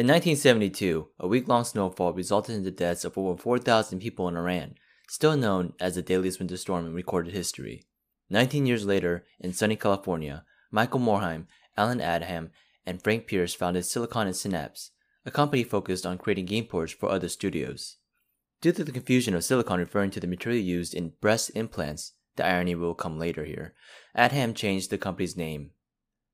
In 1972, a week long snowfall resulted in the deaths of over 4,000 people in Iran, still known as the deadliest winter storm in recorded history. 19 years later, in sunny California, Michael Morhaime, Allen Adham, and Frank Pearce founded Silicon and Synapse, a company focused on creating game ports for other studios. Due to the confusion of silicon referring to the material used in breast implants, the irony will come later here, Adham changed the company's name.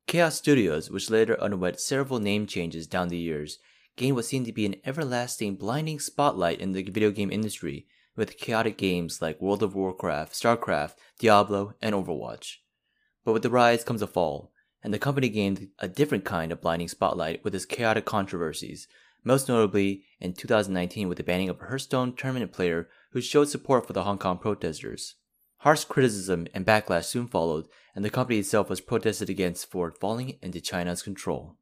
Chaos Studios, which later underwent several name changes down the years, gained what seemed to be an everlasting blinding spotlight in the video game industry with chaotic games like World of Warcraft, StarCraft, Diablo, and Overwatch. But with the rise comes a fall, and the company gained a different kind of blinding spotlight with its chaotic controversies, most notably in 2019 with the banning of a Hearthstone tournament player who showed support for the Hong Kong protesters. Harsh criticism and backlash soon followed, and the company itself was protested against for falling into China's control.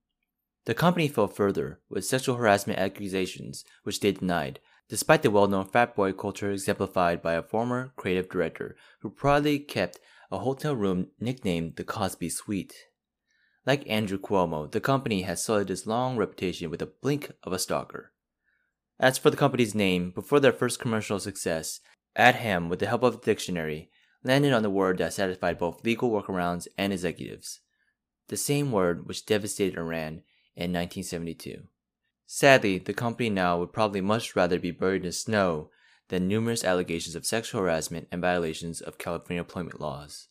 The company fell further with sexual harassment accusations, which they denied, despite the well known frat boy culture exemplified by a former creative director who proudly kept a hotel room nicknamed the Cosby Suite. Like Andrew Cuomo, the company has sullied its long reputation with a blink of a stalker. As for the company's name, before their first commercial success, Adham, with the help of the dictionary, landed on the word that satisfied both legal workarounds and executives. The same word which devastated Iran in 1972. Sadly, the company now would probably much rather be buried in snow than numerous allegations of sexual harassment and violations of California employment laws.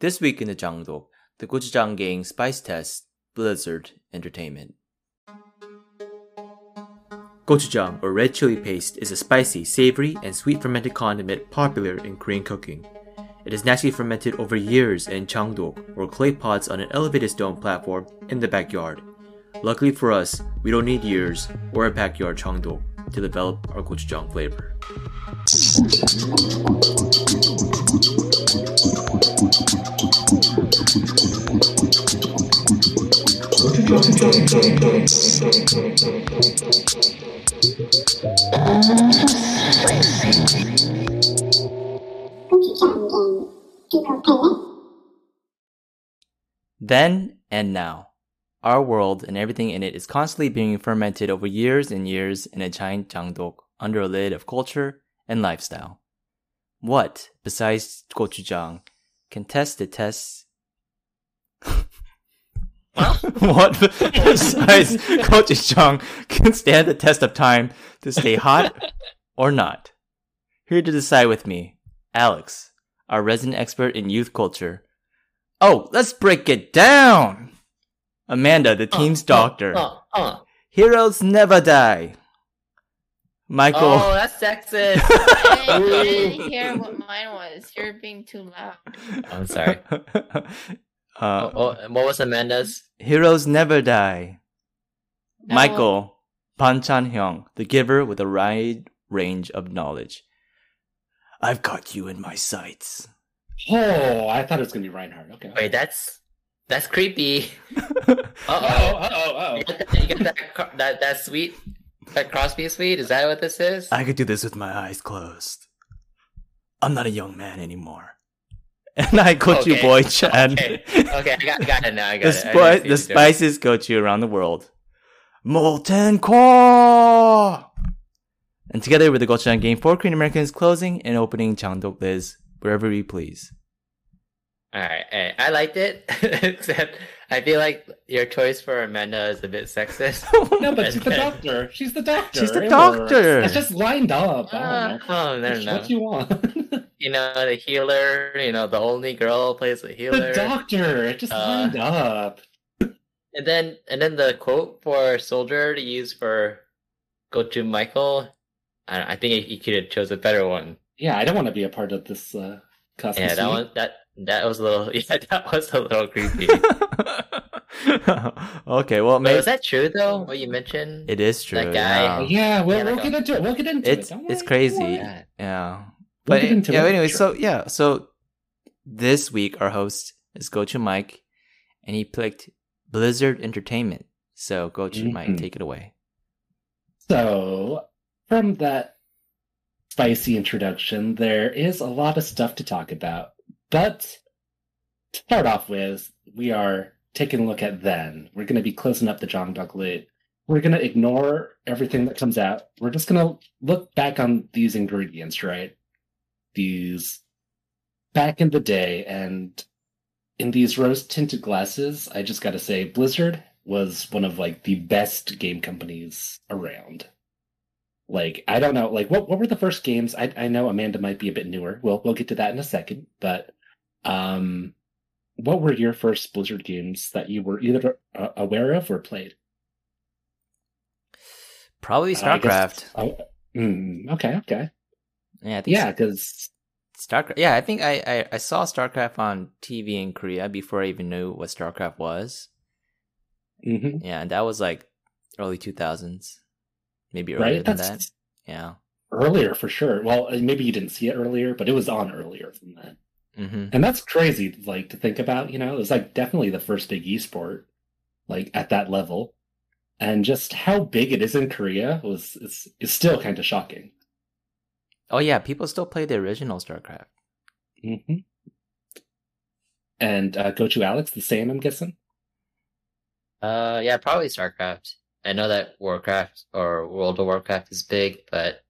This week in the Jangdok, the Gochujang Gang Spice Test Blizzard Entertainment. Gochujang, or red chili paste, is a spicy, savory, and sweet fermented condiment popular in Korean cooking. It is naturally fermented over years in changdok, or clay pots on an elevated stone platform in the backyard. Luckily for us, we don't need years or a backyard changdok to develop our gochujang flavor. Uh-huh. Then and now. Our world and everything in it is constantly being fermented over years and years in a giant jangdok under a lid of culture and lifestyle. What, besides gochujang, can test the tests? what besides gochujang can stand the test of time to stay hot or not? Here to decide with me, Alex, our resident expert in youth culture. Oh, let's break it down! Amanda, the team's uh, doctor. Uh, uh, Heroes never die. Michael. Oh, that's sexist. I, didn't, hear what mine was. You're being too loud. I'm sorry. Uh, oh, oh, what was Amanda's? Heroes never die. No. Michael, Pan Chan Hyung, the giver with a wide range of knowledge. I've got you in my sights. Oh, I thought it was gonna be Reinhardt. Okay. Wait, that's that's creepy. uh oh. Uh oh. You got, that, you got that, that, that sweet, that Crosby sweet? Is that what this is? I could do this with my eyes closed. I'm not a young man anymore. And I coach okay. you, boy, Chad. Okay, okay I got, got it now. I got the it. Sp- the spices coach you around the world. Molten core! And together with the gochujang game, four Korean Americans closing and opening Jangdok Liz wherever we please. All right, I liked it, except I feel like your choice for Amanda is a bit sexist. no, but she's the doctor. She's the doctor. She's the doctor. It's just lined up. Uh, oh, no, no. What you want? you know, the healer. You know, the only girl plays the healer. The doctor. It just uh, lined up. And then, and then the quote for soldier to use for go to Michael. I, I think he could have chose a better one. Yeah, I don't want to be a part of this. Uh, yeah, that one. That that was a little, yeah, that was a little creepy. okay, well, maybe is that true though? What you mentioned? It is true. That guy. Yeah, yeah we'll, yeah, we'll get into it. We'll get into it's, it. It's crazy. Yeah, but we'll it, yeah. Anyway, sure. so yeah, so this week our host is Gochu Mike, and he picked Blizzard Entertainment. So Gochu mm-hmm. Mike, take it away. So from that spicy introduction, there is a lot of stuff to talk about. But to start off with, we are taking a look at then. We're going to be closing up the Jangdok Lit we're gonna ignore everything that comes out. We're just gonna look back on these ingredients, right? These back in the day, and in these rose tinted glasses, I just gotta say, Blizzard was one of like the best game companies around. Like I don't know, like what what were the first games? I I know Amanda might be a bit newer. We'll we'll get to that in a second, but um, what were your first Blizzard games that you were either uh, aware of or played? Probably guess- StarCraft. Oh, mm, okay, okay, Yeah, I think yeah, because StarCraft. Yeah, I think I, I I saw StarCraft on TV in Korea before I even knew what StarCraft was. hmm Yeah, and that was like early two thousands, maybe earlier right, than that's that. Yeah. earlier for sure. Well, maybe you didn't see it earlier, but it was on earlier than that. hmm And that's crazy, like to think about. You know, it was like definitely the first big esport, like at that level, and just how big it is in Korea was is is still kind of shocking. Oh yeah, people still play the original StarCraft. Mm-hmm. And uh, go to Alex, the same, I'm guessing. Uh, yeah, probably StarCraft. I know that Warcraft or World of Warcraft is big, but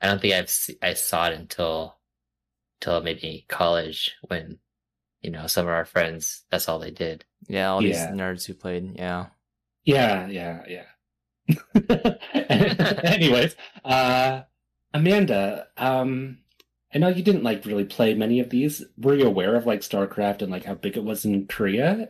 I don't think I've se- I saw it until until maybe college when you know some of our friends that's all they did. Yeah, all these Yeah. nerds who played. Yeah. Yeah, yeah, yeah. Anyways, uh, Amanda, um, I know you didn't like really play many of these. Were you aware of like StarCraft and like how big it was in Korea?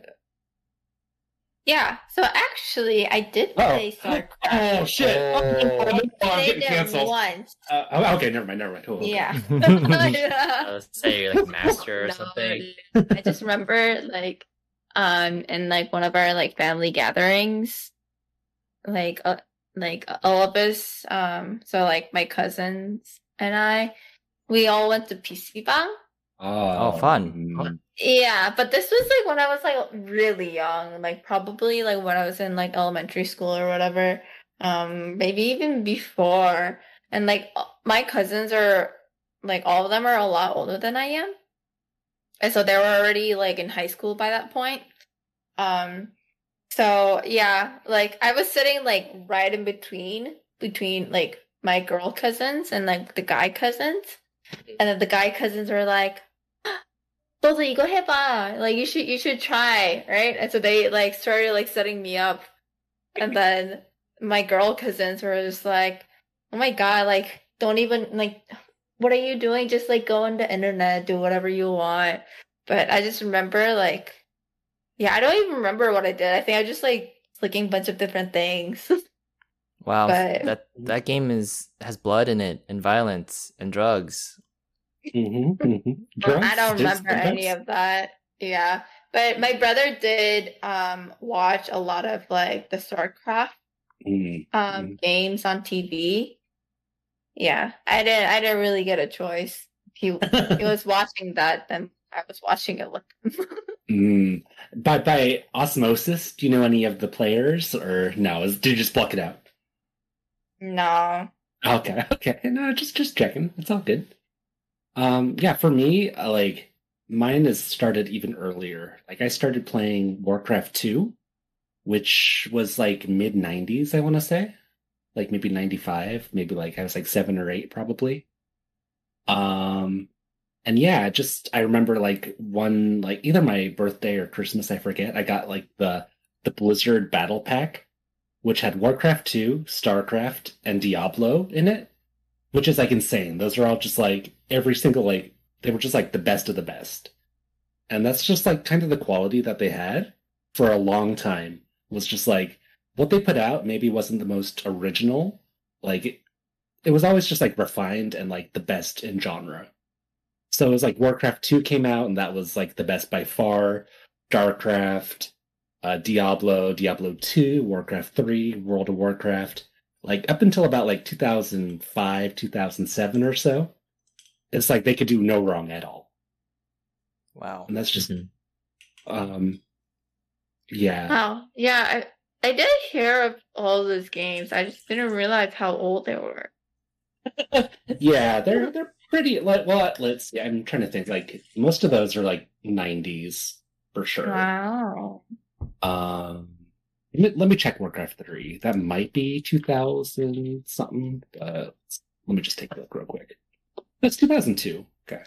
Yeah. So actually, I did Oh. play StarCraft. Oh shit! Oh. Oh, I'm getting canceled. once. Uh, oh, okay, never mind, never mind. Cool, okay. Yeah. I was say like master or No, something. I just remember like um in like one of our like family gatherings, like uh, like all of us, um so like my cousins and I, we all went to PC Bang. Oh, fun. mm, Yeah, but this was like when I was like really young, like probably like when I was in like elementary school or whatever. Um, maybe even before. And like my cousins are like all of them are a lot older than I am. And so they were already like in high school by that point. Um, so yeah, like I was sitting like right in between between like my girl cousins and like the guy cousins. And then the guy cousins were like, Bosley, go ahead, ba. Like you should you should try, right? And so they like started like setting me up. And then my girl cousins were just like, Oh my god, like don't even like what are you doing? Just like go on the internet, do whatever you want. But I just remember like yeah, I don't even remember what I did. I think I just like clicking a bunch of different things. Wow, But- that that game is has blood in it and violence and drugs. mhm, mhm. I don't just remember any of that. Yeah. But my brother did um watch a lot of like the StarCraft Mm, um Mm. games on TV. Yeah. I didn't I didn't really get a choice. He he was watching that then I was watching it with him. mm. By by osmosis, do you know any of the players, or no? Is, did you just pluck it out? no. Okay, okay. No, just just checking. It's all good. Um, yeah, for me, uh, like mine has started even earlier. Like I started playing Warcraft 2, which was like mid 90s, I want to say. Like maybe 95, maybe like I was like 7 or 8 probably. Um and yeah, just I remember like one like either my birthday or Christmas, I forget. I got like the the Blizzard Battle Pack which had Warcraft 2, StarCraft, and Diablo in it, which is like insane. Those are all just like every single like they were just like the best of the best. And that's just like kind of the quality that they had for a long time was just like what they put out maybe wasn't the most original. Like it, it was always just like refined and like the best in genre. So it was like Warcraft 2 came out and that was like the best by far. Starcraft, uh, Diablo, Diablo 2, Warcraft 3, World of Warcraft, like up until about like 2005, 2007 or so. It's like they could do no wrong at all. Wow. And that's just, Mhm. um, yeah. Oh, yeah, I I did hear of all those games. I just didn't realize how old they were. yeah, they're, they're pretty, like, well, let's see, I'm trying to think, like, most of those are like 90s for sure. Wow. Um, Let me, let me check Warcraft 3. That might be 2000 something, but let me just take a look real quick. That's 2002. Okay.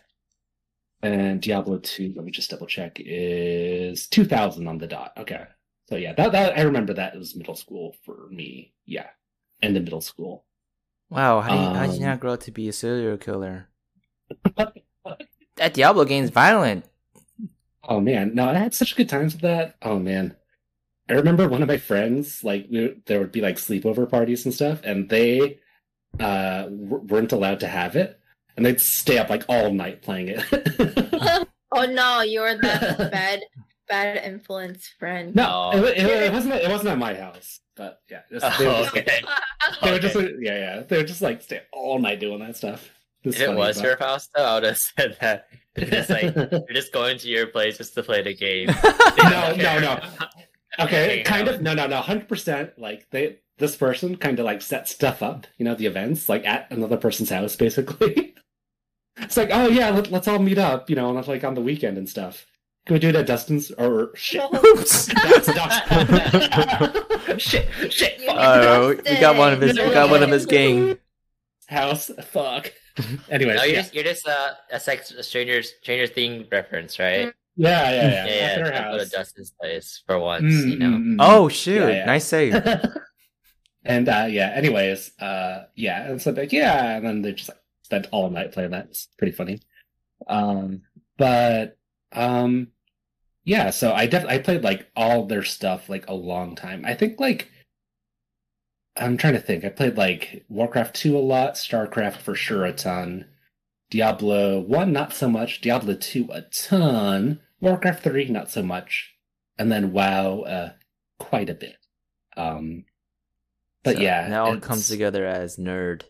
And Diablo 2, let me just double check, is 2000 on the dot. Okay. So yeah, that, that I remember that it was middle school for me. Yeah. End of middle school. Wow, how, do you, how did you Um, not grow up to be a serial killer? That Diablo game's violent. Oh man, no, I had such good times with that. Oh man, I remember one of my friends, like we, there would be like sleepover parties and stuff, and they uh w- weren't allowed to have it, and they'd stay up like all night playing it. Oh no, you're the bad, bad influence friend. no, Oh. it, it, it wasn't. It wasn't at my house, but yeah, just, they, would Oh, just, okay. they would just Okay. yeah, yeah, they were just like stay all night doing that stuff. If it was your house, though, I would have said that. It's just like you're just going to your place just to play the game. No, no, no. Okay, Hanging kind out. of. No, no, no. Hundred percent. Like they, this person kind of like set stuff up. You know, the events like at another person's house, basically. it's like, oh yeah, let, let's all meet up. You know, and like on the weekend and stuff. Can we do it at Dustin's or shit? Oops. That's Dustin. shit, shit. You Fuck. Oh, we got one of his. We got one of his gang. house. Fuck. Anyway, No, you're yeah. just you're just uh, that's like a Stranger Stranger Thing reference, right? Yeah, yeah, yeah. Yeah, yeah. At their try to Go to house. Dustin's place for once, Mm, you know. mm, mm. Oh shoot! Yeah, yeah. Nice save. and uh yeah, anyways, uh yeah, and so like yeah, and then they just like spent all night playing that. It's pretty funny. Um but um yeah, so I def I played like all their stuff like a long time. I think like I'm trying to think. I played like Warcraft 2 a lot, StarCraft for sure a ton. Diablo 1 not so much, Diablo 2 a ton, Warcraft 3 not so much, and then WoW uh quite a bit. Um but So yeah, now it comes together as nerd.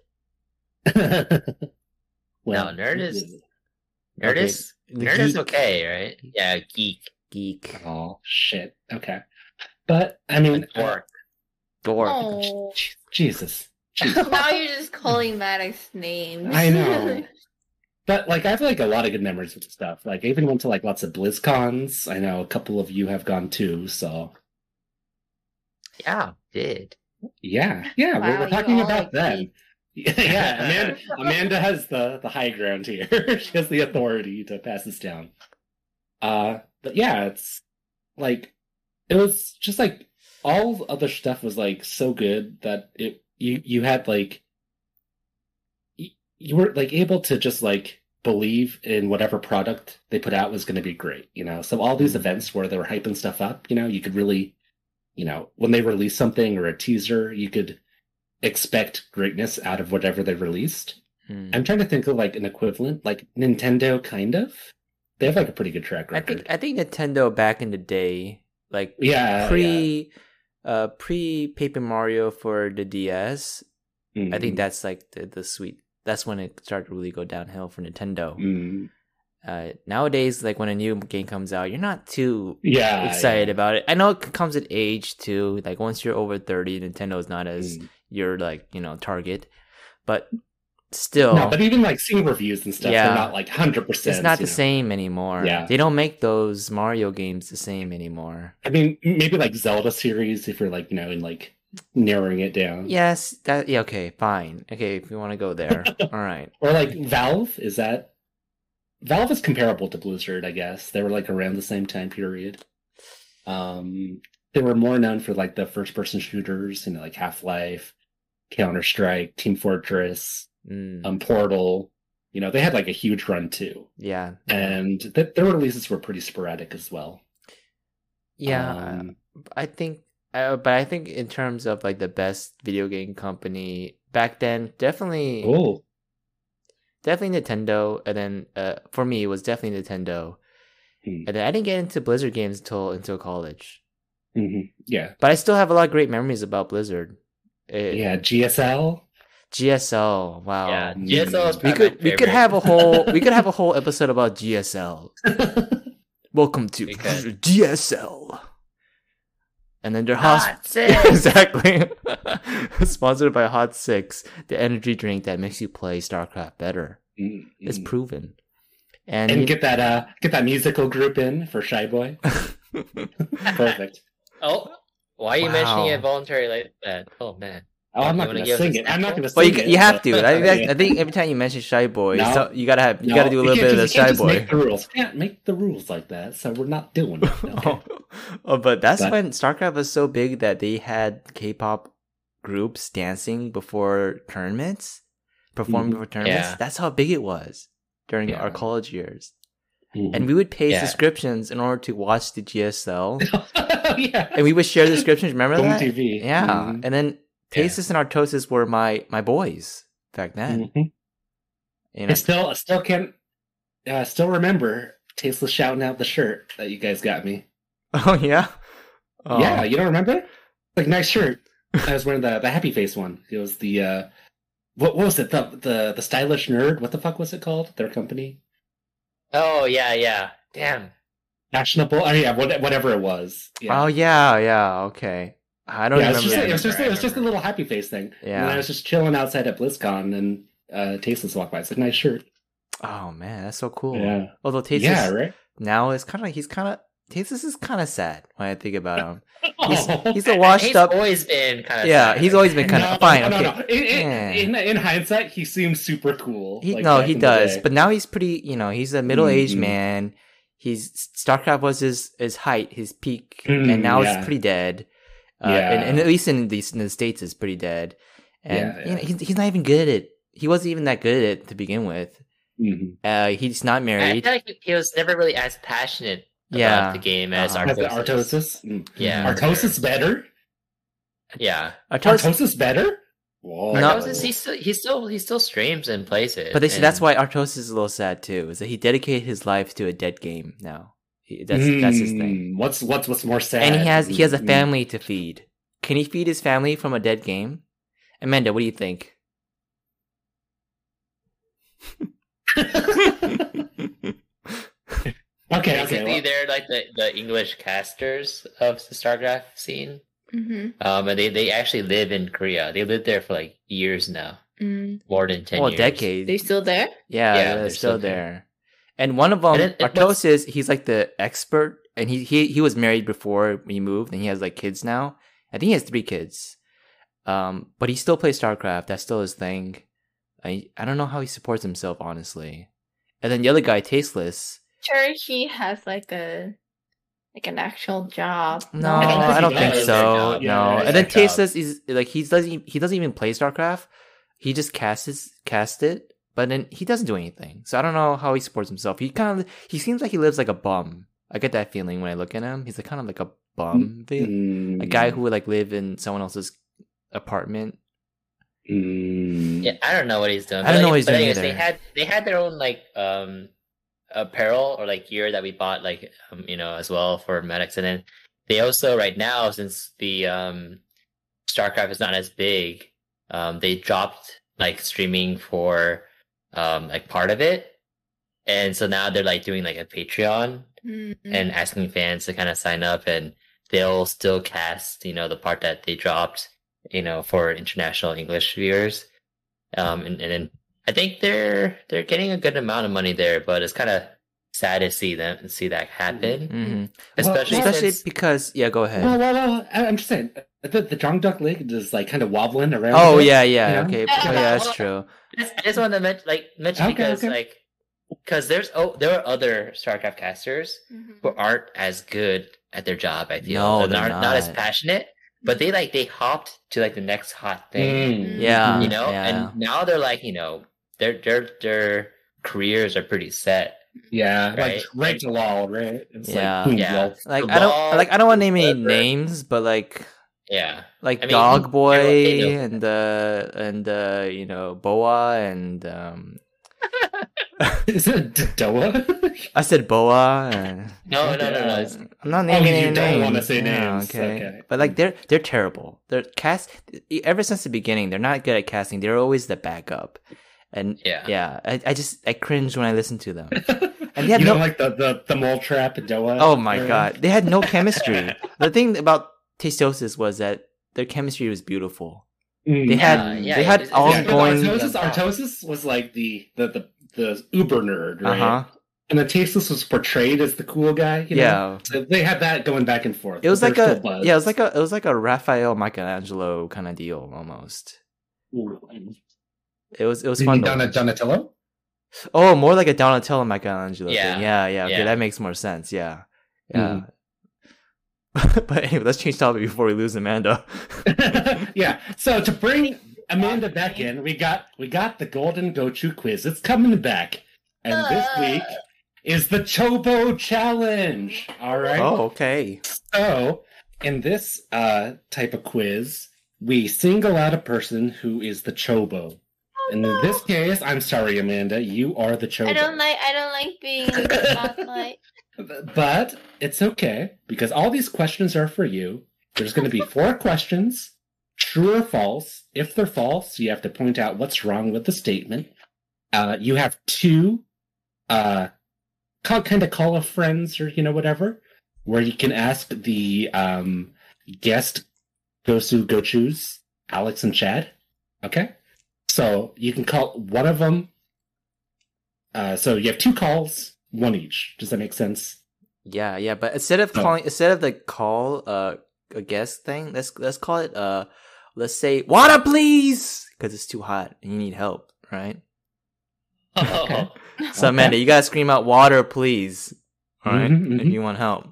well, No, nerd is- Nerd Okay, is the nerd is okay, right? Yeah, geek. Geek. Oh shit. Okay, but I mean, And dork. Dork. Oh. Jesus. Jesus. now you're just calling Maddox names. I know. But like I have like a lot of good memories with stuff. Like I even went to like lots of BlizzCons. I know a couple of you have gone too, so Yeah, did. yeah. Yeah, Wow, we were you talking about them. Yeah, Amanda Amanda has the the high ground here. she has the authority to pass this down. Uh but yeah, it's like it was just like all other stuff was like so good that it you you had like you, were like able to just like believe in whatever product they put out was going to be great you know so all these Mhm. events where they were hyping stuff up you know you could really you know when they release something or a teaser you could expect greatness out of whatever they released Hmm. i'm trying to think of like an equivalent like nintendo kind of they have like a pretty good track I record think I think Nintendo back in the day, like yeah pre uh pre Paper Mario for the DS, yeah. I think Mm, that's like the, the sweet that's when it started to really go downhill for Nintendo. mm, Uh nowadays like when a new game comes out, you're not too yeah excited yeah. about it. I know it comes at age too. Like once you're over 30, Nintendo is not as Mm. your like, you know, target. But still No, but even like seeing reviews and stuff, Yeah. they're not like hundred percent. it's not the same anymore. Yeah. They don't make those Mario games the same anymore. I mean, maybe like Zelda series if you're like you know in like narrowing it down. Yes, that yeah, okay, fine. Okay, if you want to go there. All right. Or like Valve is that Valve is comparable to Blizzard, I guess. They were like around the same time period. Um, they were more known for like the first person shooters, you know, like Half Life, Counter Strike, Team Fortress, Mm, um, Portal. You know, they had like a huge run too, yeah. and th- their releases were pretty sporadic as well. Yeah, Um, I think uh, but I think in terms of like the best video game company back then, definitely oh, definitely Nintendo and then uh for me it was definitely Nintendo. Hmm. And then I didn't get into Blizzard games until until college. mhm, yeah, But I still have a lot of great memories about Blizzard. It- yeah. GSL. GSL. Wow. Yeah, Mm. GSL is We could my we could have a whole we could have a whole episode about GSL. Welcome to We. GSL. And then their hot Hot six. exactly sponsored by Hot Six, the energy drink that makes you play StarCraft better. Mm, It's proven. And, and you- get that uh get that musical group in for Shy Boy. Perfect. Oh, Why are you mentioning it voluntarily like that? Oh man. Oh, I'm not give us sing it. I'm not gonna sing it. Well, you, it. you have to. I, I, I think every time you mention Shy Boy, No. so you gotta have you No, gotta do a little bit of the Shy Boy. Make the rules. You can't make the rules like that. So we're not doing it. Okay? oh, but that's But- when StarCraft was so big that they had K-pop groups dancing before tournaments, performing Mhm. before tournaments. Yeah. That's how big it was during Yeah. our college years. And we would pay Yeah. subscriptions in order to watch the GSL, yeah. and we would share the subscriptions. Remember Boom that? TV. Yeah, Mhm. and then Yeah. And Artosis were my my boys back then. Mhm. You I still, I still can't, uh, still remember Tasteless shouting out the shirt that you guys got me. Oh yeah. Oh. Yeah, you don't remember? Like nice shirt. I was wearing the the happy face one. It was the uh, what, what was it? The the the stylish nerd. What the fuck was it called? Their company. Oh yeah, yeah. Damn. Fashionable. Oh yeah, what, whatever it was. Yeah. Oh yeah, yeah. Okay. I don't yeah, it was remember. just, that. it was just, I it was just a little happy face thing. Yeah. And I was just chilling outside at BlizzCon, and uh, Tasteless walked by. It's like nice shirt. Oh man, that's so cool. Yeah. Although Tasteless Yeah. Right. now is kind of he's kind of Tasteless is kind of sad when I think about him. He's, Oh. he's a washed he's up. always been kind of Yeah, he's always been kind No, of fine. no, okay. no, no. In, in, Yeah. in, in hindsight, he seems super cool. He, like, no, he does. But now he's pretty. You know, he's a middle-aged Mhm. man. He's StarCraft was his his height, his peak, Mm, and now yeah. it's pretty dead. Uh, Yeah. and, and at least in the in the states, is pretty dead. And Yeah, you know, he's he's not even good at it. He wasn't even that good at it to begin with. Mhm. Uh, he's not I married. feel like he was never really as passionate about Yeah. the game as Uh-huh. As Artosis. Artosis. Mm. Yeah. Artosis better. Yeah. Artosis- Artosis better. Whoa. No. Artosis, he still he still he still streams and plays it. But they, see, that's why Artosis is a little sad too. Is that he dedicated his life to a dead game now. He, that's that's his thing. Mm, What's what's what's more sad? And he has he has a Mm. family to feed. Can he feed his family from a dead game? Amanda, what do you think? Okay, okay. Basically, well- they're like the, the English casters of the StarCraft scene. Mm-hmm. Um, and they, they actually live in Korea. They lived there for like years now, Mm. more than ten well, years. decades. They still there? Yeah, Yeah, they're, they're still still there. there. And one of them, And it- it- Artosis, he's like the expert, and he, he he was married before he moved, and he has like kids now. I think he has three kids. Um, but he still plays StarCraft. That's still his thing. I I don't know how he supports himself, honestly. And then the other guy, Tasteless. Sure, he has like a like an actual job. No, I don't think I don't think so. Yeah, no, and then it's their job. Tasteless is like he doesn't he doesn't even play StarCraft. He just casts his, cast it, but then he doesn't do anything. So I don't know how he supports himself. He kind of he seems like he lives like a bum. I get that feeling when I look at him. He's like kind of like a bum, feel- Mm, a guy who would like live in someone else's apartment. mm, Yeah, I don't know what he's doing. I don't but know what he's doing anyways, They had they had their own like um apparel or like gear that we bought like um, you know as well for medics, and then they also right now since the um StarCraft is not as big, um they dropped like streaming for um like part of it, and so now they're like doing like a Patreon Mm-hmm. and asking fans to kind of sign up and they'll still cast you know the part that they dropped you know for international english viewers um and, and then i think they're they're getting a good amount of money there but it's kind of sad to see them see that happen hmm especially Especially since because yeah, go ahead. Well, well, well, I- I'm just saying the the Jangdok League is like kind of wobbling around. oh bit, yeah, yeah, you know? okay, oh, yeah, that's true. I just, I just wanted to mention like mention Okay, because okay. like because there's oh there are other starcraft casters Mm-hmm. who aren't as good at their job i feel No, They're they're not, not as passionate but they like they hopped to like the next hot thing Mm. Yeah, you know yeah. and now they're like you know their their their careers are pretty set Yeah, Right. like right to wall, right? It's Yeah. like, Yeah. well, Like I don't like I don't want to name any whatever. names, but like yeah like I mean, Dog Boy and uh and uh you know Boa and um is it Doa? I said Boa and no no no no Okay. it's, I'm not naming you any don't names. wanna say Yeah, names. Okay. But like they're they're terrible. They're cast ever since the beginning. They're not good at casting. They're always the backup. And Yeah. yeah, I, I just I cringe when I listen to them. And yeah, you no- don't like the, the, the mole trap and Doa? Oh my era? god, they had no chemistry. the thing about Tastosis was that their chemistry was beautiful. Mm. They had Yeah, yeah, they had it's- it's Yeah, all Yeah, going. going- Artosis, Artosis was like the the the, the uber nerd, Uh-huh. and then Tasteless was portrayed as the cool guy. You know? yeah. So they had that going back and forth. It was like a still yeah, it was like a it was like a Raphael Michelangelo kind of deal almost. Ooh. It was it was You fun. mean to Don- watch. Donatello? Oh, more like a Donatello Michelangelo Yeah. thing. Yeah, yeah. Okay, Yeah. that makes more sense. Yeah, yeah. but anyway, let's change topic before we lose Amanda. yeah. So to bring Amanda back in, we got we got the Golden Gochu quiz. It's coming back, and this week is the Chobo Challenge. All right. oh, okay. So in this uh, type of quiz, we single out a person who is the Chobo. And in this case, I'm sorry, Amanda, you are the Chobo. I don't like. I don't like being in the spotlight. But it's okay because all these questions are for you. There's going to be four questions, true or false. If they're false, you have to point out what's wrong with the statement. Uh, you have two, uh, kind of call of friends or you know whatever, where you can ask the um, guest Gosu Gochus, Alex and Chad. Okay, so you can call one of them. Uh, so you have two calls, one each. Does that make sense? Yeah, yeah. But instead of Oh. calling, instead of the call uh a guest thing, let's let's call it uh let's say water please because it's too hot and you need help, right? Oh, So Amanda, you gotta scream out water please, all right? Mhm, If mhm. you want help.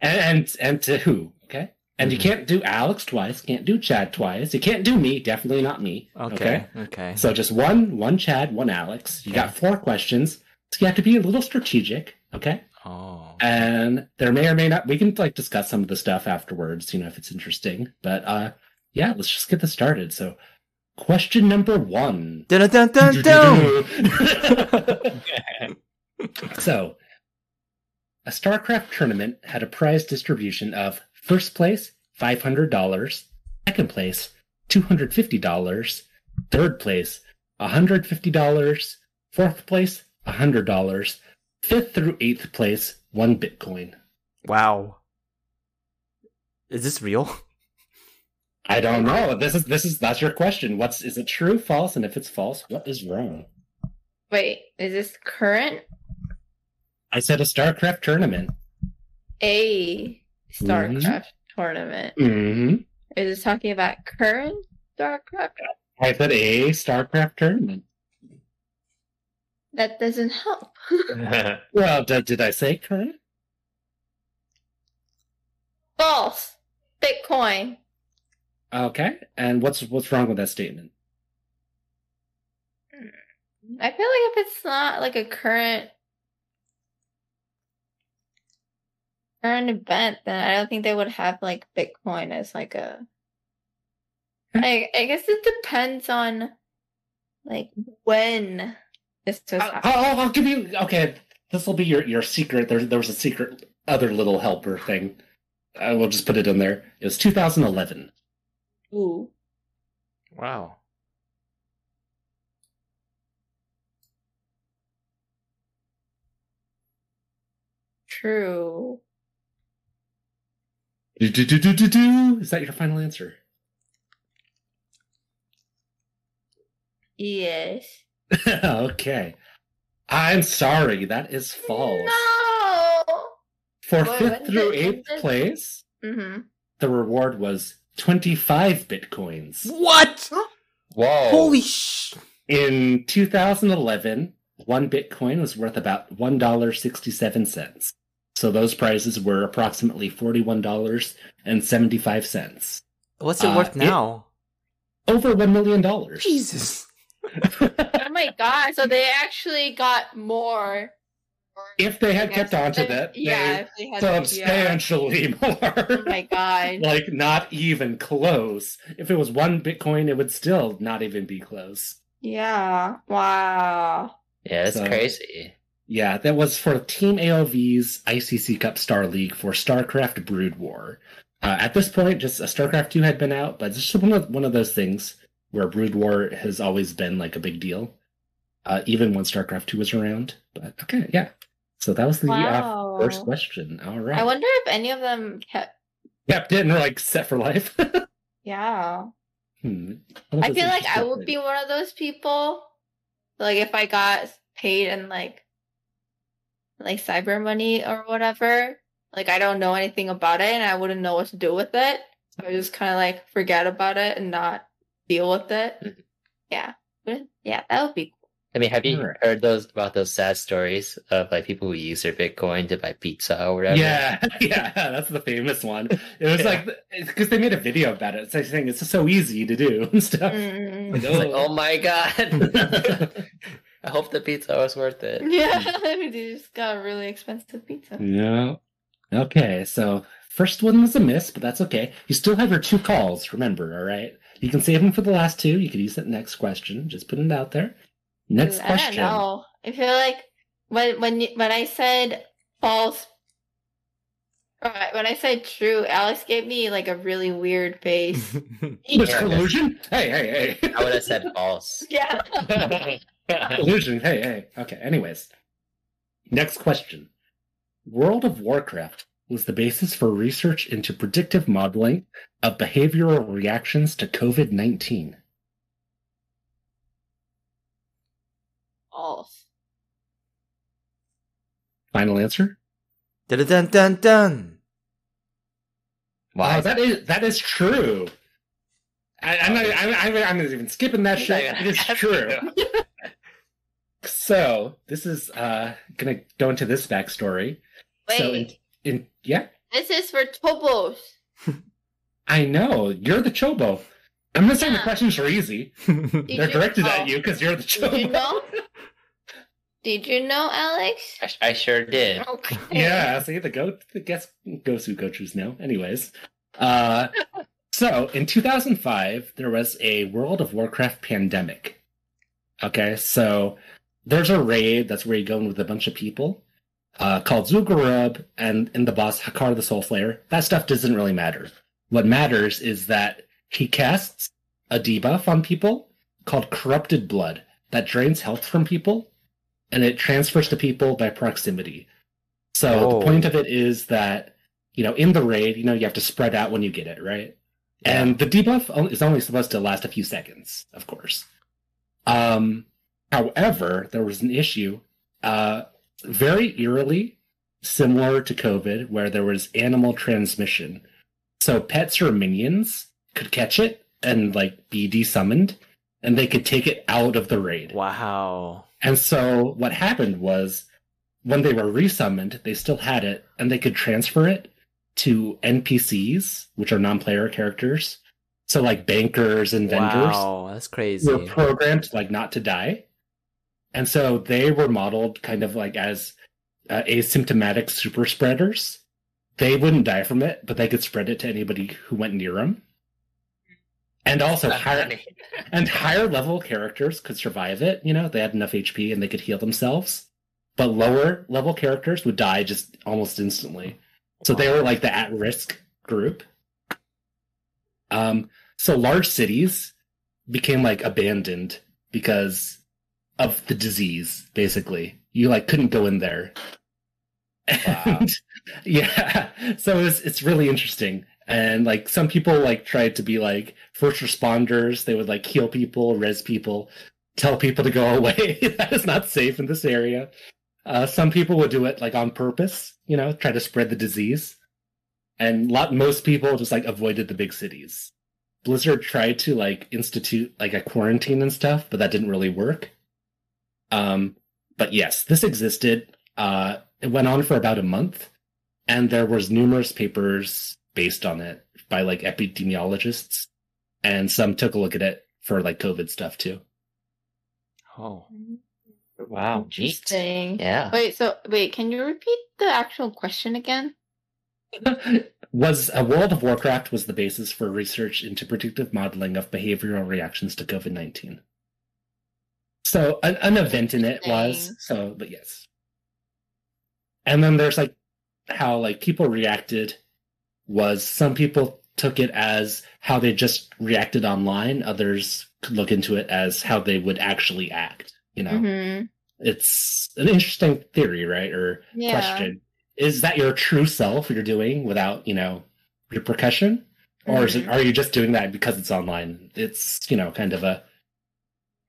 And and, and to who? Okay. And you Mhm. can't do Alex twice. Can't do Chad twice. You can't do me. Definitely not me. Okay, okay. So just one, one Chad, one Alex. You got four questions. So you have to be a little strategic. Okay. Oh, And there may or may not. We can like discuss some of the stuff afterwards. You know, if it's interesting. But uh, yeah, let's just get this started. So, question number one. dun dun dun dun. so, a StarCraft tournament had a prize distribution of first place $500, second place $250, third place $150, fourth place $100, fifth through eighth place one Bitcoin. Wow. Is this real? I don't know. This is this is that's your question. What's is it true, false, and if it's false, what is wrong? Wait, is this current? I said a StarCraft tournament. A StarCraft tournament. hmm Is this talking about current StarCraft? I said a StarCraft tournament. That doesn't help. Well, did, did I say current? False. Bitcoin. Okay. And what's what's wrong with that statement? I feel like if it's not like a current current event, then I don't think they would have like Bitcoin as like a. Hmm. I I guess it depends on like when this was I'll. I'll, I'll give you. Okay, this will be your your secret. There there was a secret other little helper thing. I will just put it in there. It was 2011. Ooh. Wow. True. Do, do, do, do, do, do. Is that your final answer? Yes. okay. I'm sorry. That is false. No. For Wait, fifth through eighth when place, Mm-hmm. the reward was 25 bitcoins. What? Whoa! Holy sh! In 2011, one bitcoin was worth about $1.67. So those prices were approximately $41.75. What's it Uh, worth it- now? Over $1 million. Jesus. Oh my god! So they actually got more. if they had kept guess. on to that, yeah. they they had, substantially more. Oh my god! like, not even close. If it was one bitcoin, it would still not even be close. Yeah. Wow. Yeah, that's So- crazy. Yeah, that was for Team AOV's ICCup Star League for StarCraft Brood War. Uh, at this point, just a StarCraft 2 had been out, but it's just one of, one of those things where Brood War has always been like a big deal, uh, even when StarCraft 2 was around. But okay, yeah. So that was the uh, first question. All right. I wonder if any of them kept. Kept it and like set for life. Yeah. hmm. I feel like I would be one of those people. Like if I got paid and like, like cyber money or whatever. Like I don't know anything about it and I wouldn't know what to do with it. So I just kind of like forget about it and not deal with it. Mhm. Yeah. But yeah, that would be cool. I mean, have you Alright. heard those about those sad stories of like people who use their Bitcoin to buy pizza or whatever? Yeah, yeah, that's the famous one. It was Yeah. like because they made a video about it. It's like saying it's so easy to do and stuff. Mm. It's like, oh my god. I hope the pizza was worth it. Yeah, they just got a really expensive pizza. Yeah. Okay, so first one was a miss, but that's okay. You still have your two calls, remember, all right? You can save them for the last two. You could use that next question. Just putting it out there. Next I question. don't know. I feel like when when you- when I said false, right, when I said true, Alex gave me like a really weird face. There's Yeah. collusion? Hey, hey, hey. I would have said false. yeah. collusion. Hey, hey. Okay, anyways. Next question. World of Warcraft was the basis for research into predictive modeling of behavioral reactions to COVID 19. False. Final answer? dun dun dun dun. Why? Oh, that is that is true. I, I'm not. I'm, I'm, I'm not even skipping that shit. It is true. So this is uh gonna go into this backstory. Wait, So in, in yeah, this is for chobos. I know you're the chobo. I'm not saying the questions are easy. Did They're you- directed oh, at you because you're the chobo. Did you know? Did you know, Alex? I, I sure did. Okay. Yeah, see the go the guess goes who go choose no. Anyways, uh, so in 2005 there was a World of Warcraft pandemic. Okay, so there's a raid that's where you go in with a bunch of people, uh, called Zul'Gurub and in the boss Hakkar the Soulflayer. That stuff doesn't really matter. What matters is that he casts a debuff on people called Corrupted Blood that drains health from people, and it transfers to people by proximity. So Oh. the point of it is that you know in the raid, you know you have to spread out when you get it, right? Yeah. And the debuff is only supposed to last a few seconds, of course. Um, however, there was an issue, uh, very eerily similar to COVID, where there was animal transmission. So pets or minions could catch it and like be desummoned, and they could take it out of the raid. Wow. And so what happened was when they were resummoned, they still had it and they could transfer it to NPCs, which are non-player characters. So like bankers and vendors Wow, that's crazy. were programmed like not to die. And so they were modeled kind of like as uh, asymptomatic super spreaders. They wouldn't die from it, but they could spread it to anybody who went near them. And also higher, and higher level characters could survive it. You know, they had enough HP and they could heal themselves. But lower level characters would die just almost instantly. So they were like the at risk group. Um, so large cities became like abandoned because of the disease, basically. You like couldn't go in there. Wow. And yeah. So it's it's really interesting. And like some people like tried to be like first responders, they would like heal people, res people, tell people to go away. that is not safe in this area. Uh, some people would do it like on purpose, you know, try to spread the disease. And lot most people just like avoided the big cities. Blizzard tried to like institute like a quarantine and stuff, but that didn't really work. Um, but yes, this existed. Uh, it went on for about a month, and there was numerous papers based on it by like epidemiologists, and some took a look at it for like COVID stuff too. Oh. Wow. Neat. Interesting. Yeah. Wait, so wait, can you repeat the actual question again? was a World of Warcraft was the basis for research into predictive modeling of behavioral reactions to COVID nineteen. So an, an event in it was so, but yes. And then there's like how like people reacted was some people took it as how they just reacted online. Others could look into it as how they would actually act. You know, Mm-hmm. it's an interesting theory, right? Or Yeah. question is that your true self you're doing without you know repercussion or is it Mhm. are you just doing that because it's online it's you know kind of a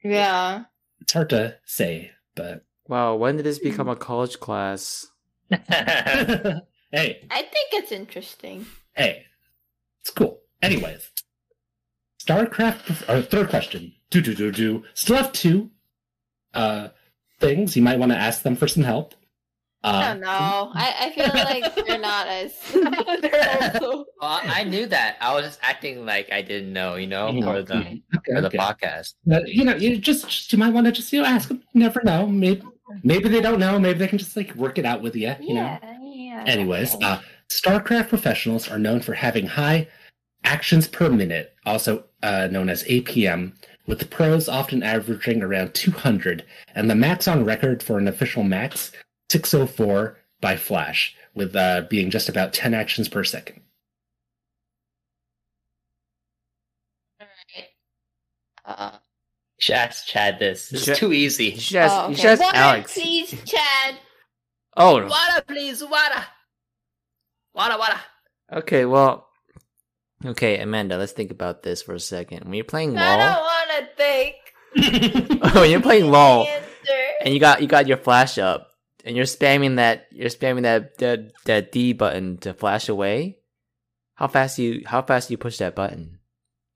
Yeah. It's hard to say but Wow, when did this become a college class? hey, I think it's interesting. hey, it's cool. Anyways, StarCraft. Or third question. Do do do do. Still have two uh things you might want to ask them for some help. I Uh, don't know. I, I feel like they're not as. they're also. Well, I knew that. I was just acting like I didn't know, you know, for the okay, for the okay. podcast. But, you know, you just, just you might want to just you know ask them. You never know. Maybe maybe they don't know. Maybe they can just like work it out with you. You know. Yeah, yeah. Anyways, uh, StarCraft professionals are known for having high actions per minute, also uh, known as APM, with the pros often averaging around 200, and the max on record for an official max 604 by Flash, with uh, being just about 10 actions per second. Alright. Uh, You should ask Chad this. This Should- is too You easy. should ask, oh, you okay. should ask Water, Alex. please, Chad. Oh, no. Water, please, water. Water, water. okay. Well, okay, Amanda. Let's think about this for a second. When you're playing I don't want to think. when you're playing LOL, and you got you got your flash up, and you're spamming that you're spamming that that, that D button to flash away. How fast do you how fast do you push that button?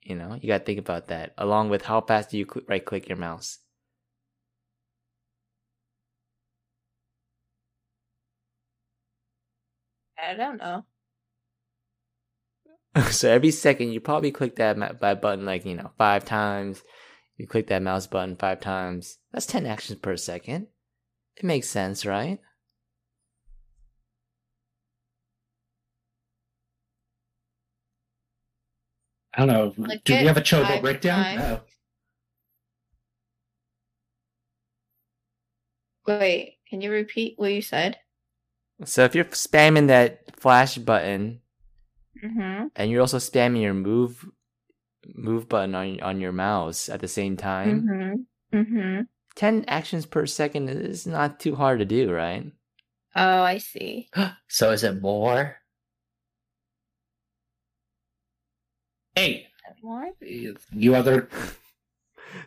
You know, you got to think about that, along with how fast do you cl- right click your mouse. I don't know. so every second you probably click that ma- that button like you know five times. You click that mouse button five times. That's ten actions per second. It makes sense, right? I don't know. Like Do it we have a Chobo five breakdown? times. No. Wait, can you repeat what you said? So if you're spamming that flash button Mm-hmm. and you're also spamming your move move button on on your mouse at the same time, Mm-hmm. Mm-hmm. 10 actions per second is not too hard to do, right? Oh, I see. So is it more? Hey, More? you other.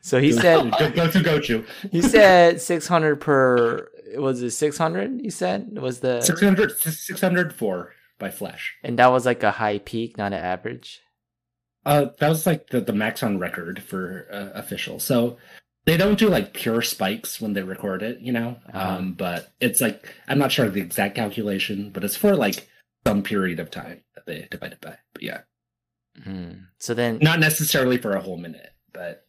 So he said go, go to Gochu. he said 600 per was it 600 he said was the 600, 604 by Flash. and that was like a high peak, not an average. Uh, that was like the, the max on record for uh, official. So they don't do like pure spikes when they record it, you know. Uh-huh. Um, but it's like I'm not sure of the exact calculation, but it's for like some period of time that they divide it by. But yeah, Hmm. So then not necessarily for a whole minute, but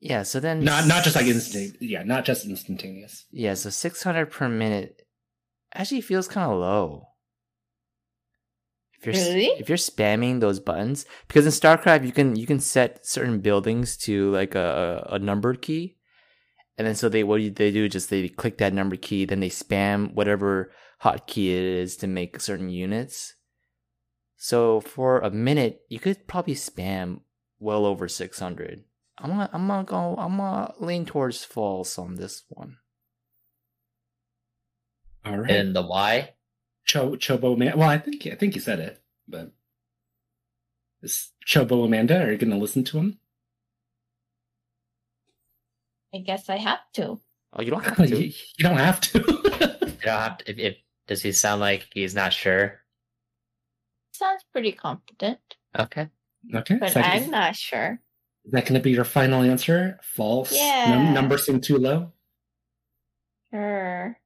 yeah, so then not not just like instant. Yeah, not just instantaneous. Yeah, so 600 per minute actually feels kind of low. If you're Really? if you're spamming those buttons because in StarCraft you can you can set certain buildings to like a a numbered key. And then so they what do they do just they click that number key then they spam whatever hotkey it is to make certain units. So for a minute you could probably spam well over 600. I'm gonna I'm gonna go I'm gonna lean towards false on this one. All right, And the why? Cho Chobo Man. Well, I think I think you said it, but is Chobo Amanda? Are you going to listen to him? I guess I have to. Oh, you don't have to. you don't have to. You don't have to, if, if does he sound like he's not sure? Sounds pretty confident. Okay. okay, but is that, I'm not sure. is that going to be your final answer? False. Yeah. Num- number seem too low. Sure.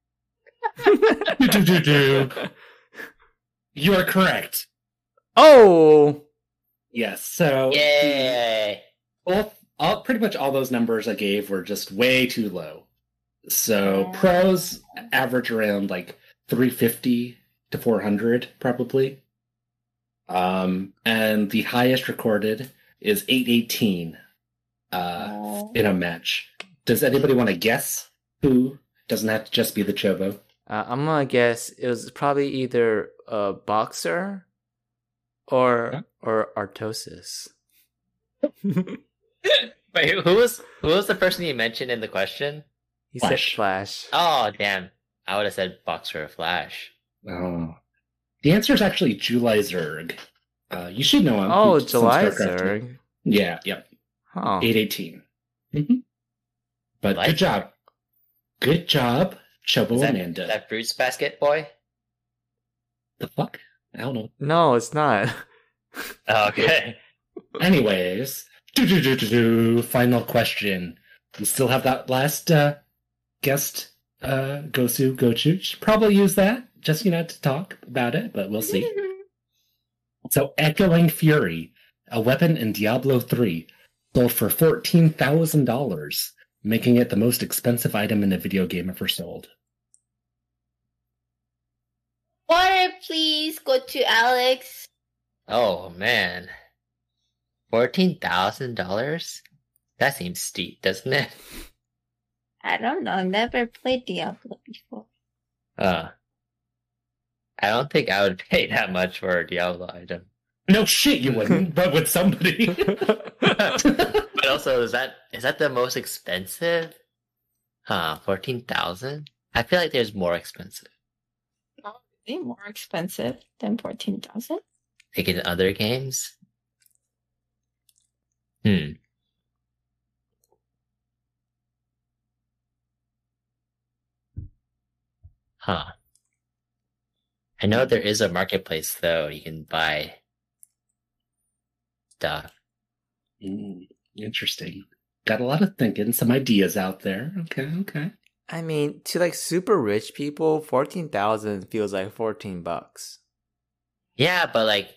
Do-do-do-do. You are correct. oh, Yes. So Yay! both, all, pretty much all those numbers I gave were just way too low. So Yeah. pros average around like 350 to 400 probably. Um, and the highest recorded is 818 uh, in a match. Does anybody want to guess who? Doesn't have to just be the Chobo. Uh, I'm gonna guess it was probably either a boxer or Yeah. or Artosis. Wait, who was who was the person you mentioned in the question? he Flash. said Flash. Oh, damn! I would have said Boxer or Flash. Oh. The answer is actually July Zerg. Uh, you should know him. Oh, He's from July Zerg. Yeah, yep. Huh. 818. Mm-hmm. But Like good job. Good job, Chobo Is that, Amanda. that fruits basket boy? The fuck? I don't know. No, it's not. Oh, okay. Anyways, final question. We still have that last uh, guest, uh, Gosu Gochuch. Probably use that just you know to talk about it, but we'll see. So, Echoing Fury, a weapon in Diablo 3, sold for $14,000, making it the most expensive item in a video game ever sold. Water, please. Gochu Alex. Oh man, fourteen thousand dollars. That seems steep, doesn't it? I don't know. I've never played Diablo before. Uh, I don't think I would pay that much for a Diablo item. No shit, you wouldn't, but with somebody. But also, is that is that the most expensive? Huh, fourteen thousand. I feel like there's more expensive. Way more expensive than fourteen thousand. Like in other games. Hmm. Huh. I know there is a marketplace though. You can buy stuff. Mm, interesting. Got a lot of thinking, some ideas out there. Okay, okay. I mean, to like super rich people, fourteen thousand feels like fourteen bucks. Yeah, but like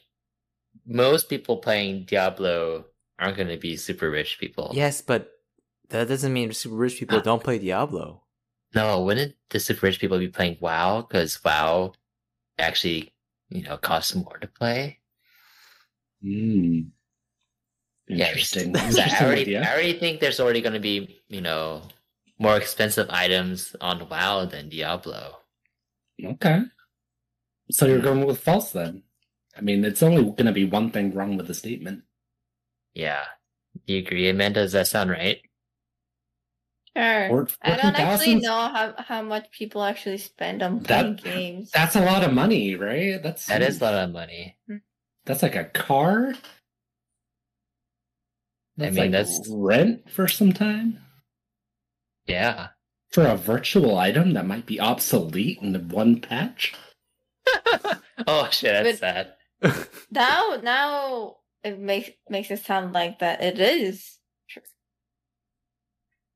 most people playing Diablo aren't going to be super rich people. Yes, but that doesn't mean super rich people Ah. don't play Diablo. No, wouldn't the super rich people be playing WoW? Because WoW actually, you know, costs more to play. Mm. Yeah, Interesting. I already. I already think there's already going to be, you know, more expensive items on WoW than Diablo. Okay. So you're mm. going with false then? I mean, it's only going to be one thing wrong with the statement. Yeah. Do you agree, Amanda? Does that sound right? Sure. Or- I don't actually 14,000 know how how much people actually spend on That- playing games. That's a lot of money, right? That's That is a lot of money. Hmm. That's like a car. That's mean, like that's- rent for some time Yeah. for a virtual item that might be obsolete in one patch. oh shit, that's But- sad. Now, now it makes makes it sound like that it is.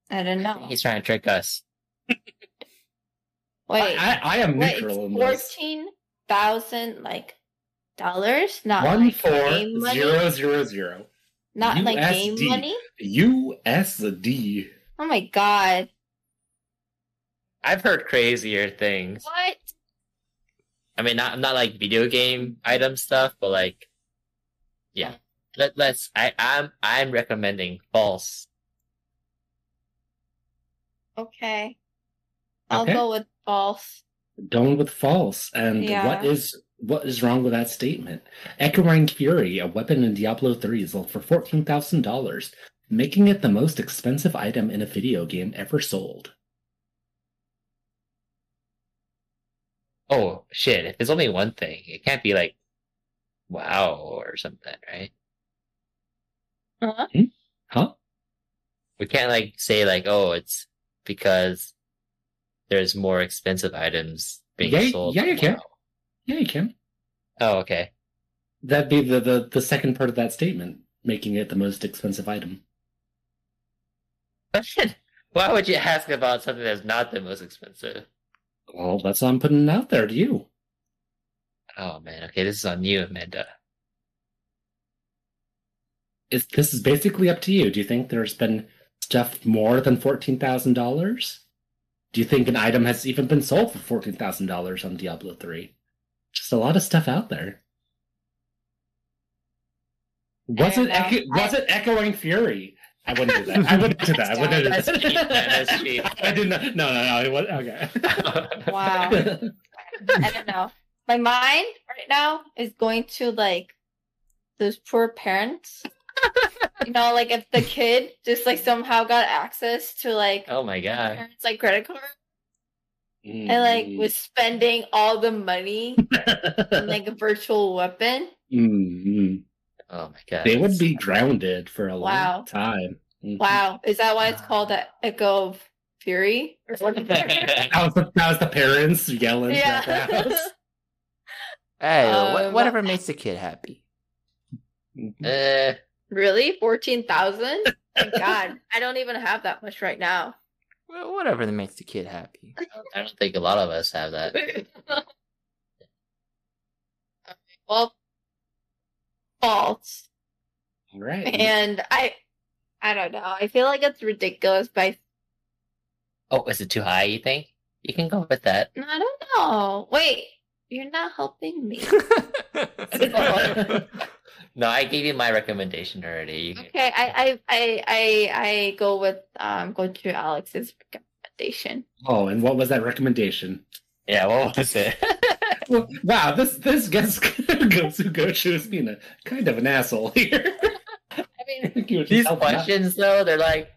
I don't know. He's trying to trick us. Wait, I, I, I am wait, neutral in it's this. fourteen thousand like dollars, not One like four game money, zero zero zero. Not like game USD. money. USD. Oh my god! I've heard crazier things. What? I mean, not not like video game item stuff, but like, yeah. Let let's. I I'm I'm recommending false. Okay, I'll Okay. go with false. Going with false. And Yeah. what is what is wrong with that statement? Echoing Fury, a weapon in Diablo 3, is sold for fourteen thousand dollars, making it the most expensive item in a video game ever sold. Oh shit! If it's only one thing, it can't be like, wow or something, right? Huh? Huh? We can't like say like, oh, it's because there's more expensive items being Yeah, sold. yeah, on you can. Yeah, you can. Oh, okay. That'd be the, the, the second part of that statement, making it the most expensive item. Question. Why would you ask about something that's not the most expensive? Well, that's what I'm putting out there to you. Oh man, okay, this is on you, Amanda. It's, this is basically up to you. Do you think there's been stuff more than fourteen thousand dollars? Do you think an item has even been sold for fourteen thousand dollars on Diablo three? Just a lot of stuff out there. Was don't it echo- was it echoing fury? I wouldn't do that. I wouldn't do that. I wouldn't do That's that. cheap, man. That's cheap. I did not. No, no, no. It was, okay. Wow. I don't know. My mind right now is going to like those poor parents. you know, like if the kid just like somehow got access to like oh my god. parents like credit card Mm. and like was spending all the money on like a virtual weapon. Mm, Oh my god. They would be grounded for a Wow. long time. Mhm. Wow. Is that why it's called the Echo of Fury or whatever. That was the, that was the parents yelling at the yeah. house. Hey, wha- Um, whatever makes the kid happy. Eh, really? 14,000? My God. I don't even have that much right now. Wha- Whatever that makes the kid happy. I don't think a lot of us have that. well, false. All right. And I, I don't know. I feel like it's ridiculous, By Oh, is it too high? You think you can go with that? I don't know. Wait, you're not helping me. No, I gave you my recommendation already. Okay, I, I, I, I, I go with um, Gochu Alex's recommendation. oh, and what was that recommendation? Yeah, what was it? Well, wow, this this guest Gosu Gochus being a kind of an asshole here. I mean, think you would these help out. questions though, they're like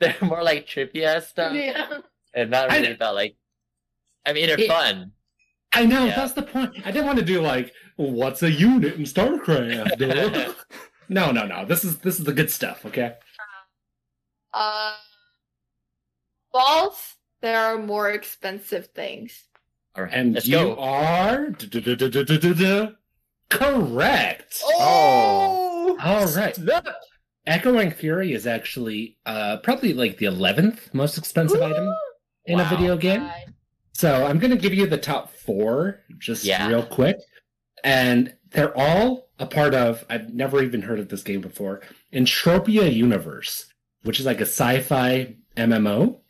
they're more like trippy ass stuff, Yeah. and not I- really about like. I mean, they're It- fun. I know Yeah. that's the point. I didn't want to do like, what's a unit in StarCraft? duh?" no, no, no. This is this is the good stuff. Okay. Uh, false. There are more expensive things. All right, And let's you go. are correct. Oh. All right. Echoing Fury is actually uh, probably like the eleventh most expensive item in a video game. God. So I'm going to give you the top four just Yeah. real quick. And they're all a part of, I've never even heard of this game before, Entropia Universe, which is like a sci fi MMO.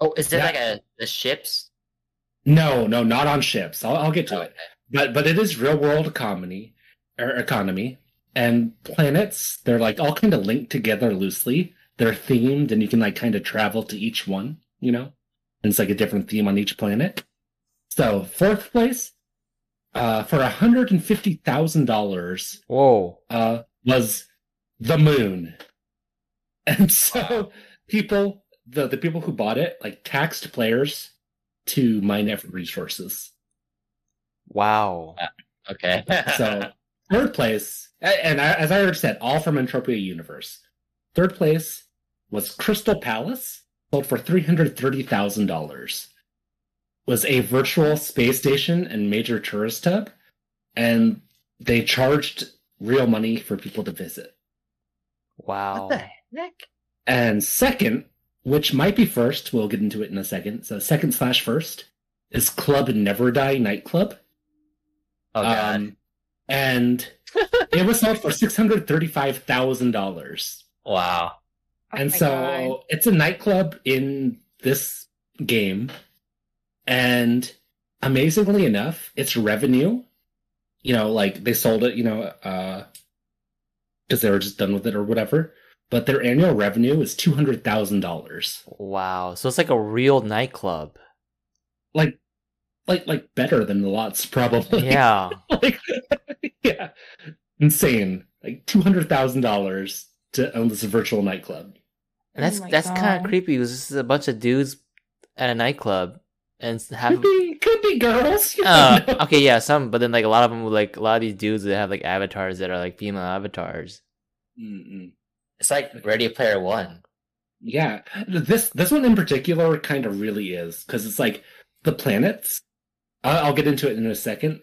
Oh, is it Yeah. like a the ships? No, no, not on ships. I'll, I'll get to Oh, it. But but it is real world economy or er, economy and planets. They're like all kind of linked together loosely. They're themed, and you can like kind of travel to each one. You know, and it's like a different theme on each planet. So fourth place, uh, for hundred and fifty thousand dollars, Whoa. uh, was the moon. And so people, the, the people who bought it, like taxed players to mine every resources. Wow. Okay. So third place, and I, as I already said, all from Entropia Universe. Third place was Crystal Palace, sold for three hundred thirty thousand dollars. Was a virtual space station and major tourist hub, and they charged real money for people to visit. Wow. What the heck? And second, which might be first, we'll get into it in a second. So second slash first is Club Never Die nightclub. oh god. Um, and it was sold for six hundred thirty-five thousand dollars. wow. Oh and so God. it's a nightclub in this game, and amazingly enough, its revenue, you know, like they sold it, you know, uh, because they were just done with it or whatever. But their annual revenue is two hundred thousand dollars. Wow. So it's like a real nightclub. Like, like, like better than the lots probably. Yeah. like, yeah, insane. Like two hundred thousand dollars to own this virtual nightclub. And that's Oh that's kind of creepy. because this is a bunch of dudes at a nightclub, and s- have. Could be, could be girls. Uh, okay, yeah, some, but then like a lot of them, like a lot of these dudes that have like avatars that are like female avatars. Mm-mm. It's like Ready Player One. Yeah, this this one in particular kind of really is because it's like the planets. I'll, I'll get into it in a second.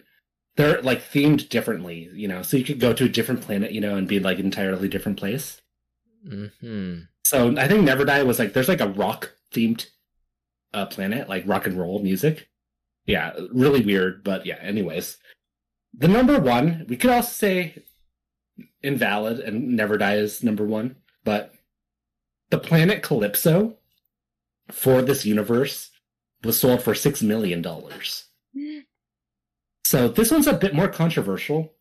They're like themed differently, you know. So you could go to a different planet, you know, and be like an entirely different place. Hmm. So I think Never Die was like there's like a rock themed uh planet, like rock and roll music. Yeah, really weird, but yeah, anyways. The number one, we could also say invalid and Never Die is number one, but the planet Calypso for this universe was sold for six million dollars. So this one's a bit more controversial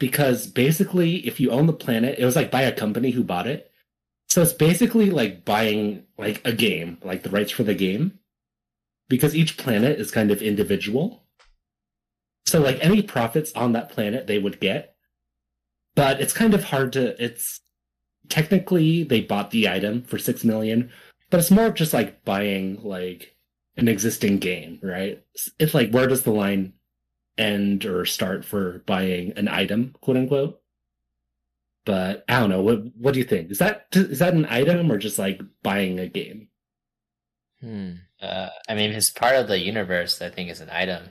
because basically if you own the planet, it was like by a company who bought it. So it's basically like buying like a game, like the rights for the game, because each planet is kind of individual. So like any profits on that planet they would get, but it's kind of hard to. It's technically they bought the item for six million, but it's more just like buying like an existing game, right? It's like where does the line end or start for buying an item, quote unquote? But I don't know. What what do you think? Is that is that an item or just like buying a game? Hmm. Uh, I mean, if it's part of the universe, I think it's an item.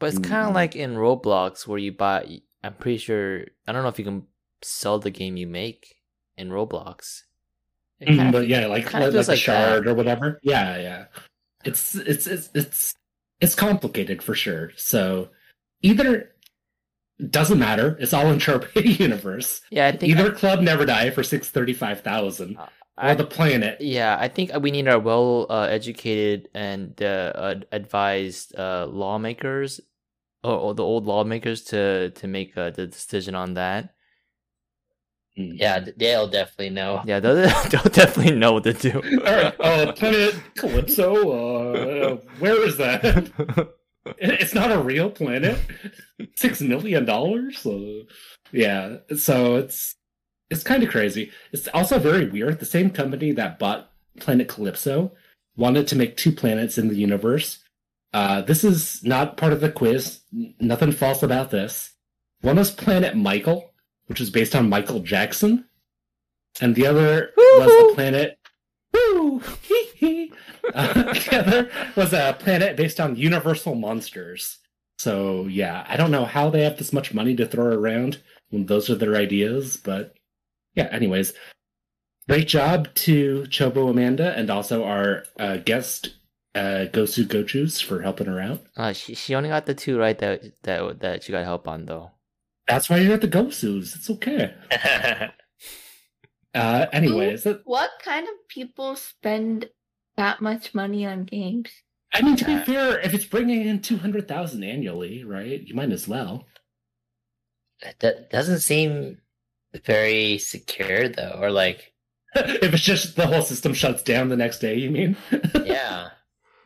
But it's kind of Mm. like in Roblox where you buy. I'm pretty sure. I don't know if you can sell the game you make in Roblox. It kinda- but yeah, like kinda like, a like shard that. or whatever. Yeah, yeah. It's it's it's it's it's complicated for sure. So either doesn't matter. It's all in Entropia universe. Yeah, I think. Either Club Never Die for six thirty five thousand, or I, the planet. yeah, I think we need our well uh, educated and uh, advised uh, lawmakers, or, or the old lawmakers, to to make uh, the decision on that. Mm. Yeah, th- they'll definitely know. Yeah, they'll, they'll definitely know what to do. All right, uh, planet Calypso. Uh, where is that? It's not a real planet. Six million dollars. Uh, yeah. So it's it's kind of crazy. It's also very weird. The same company that bought Planet Calypso wanted to make two planets in the universe. Uh, this is not part of the quiz. N- Nothing false about this. One was Planet Michael, which was based on Michael Jackson, and the other was Woo-hoo. a planet. Woo! Hee hee. Uh, the other was a planet based on Universal monsters. So yeah, I don't know how they have this much money to throw around when those are their ideas, but yeah. Anyways, great job to Chobo Amanda and also our uh, guest uh, Gosu Gochus for helping her out. Uh, she she only got the two right that that that she got help on though. That's why you're at the Gosus. It's okay. Uh, anyways, that- What kind of people spend that much money on games? I mean to be Uh, fair, if it's bringing in two hundred thousand annually, right? You might as well. that doesn't seem very secure though, or like, if it's just the whole system shuts down the next day, you mean? yeah,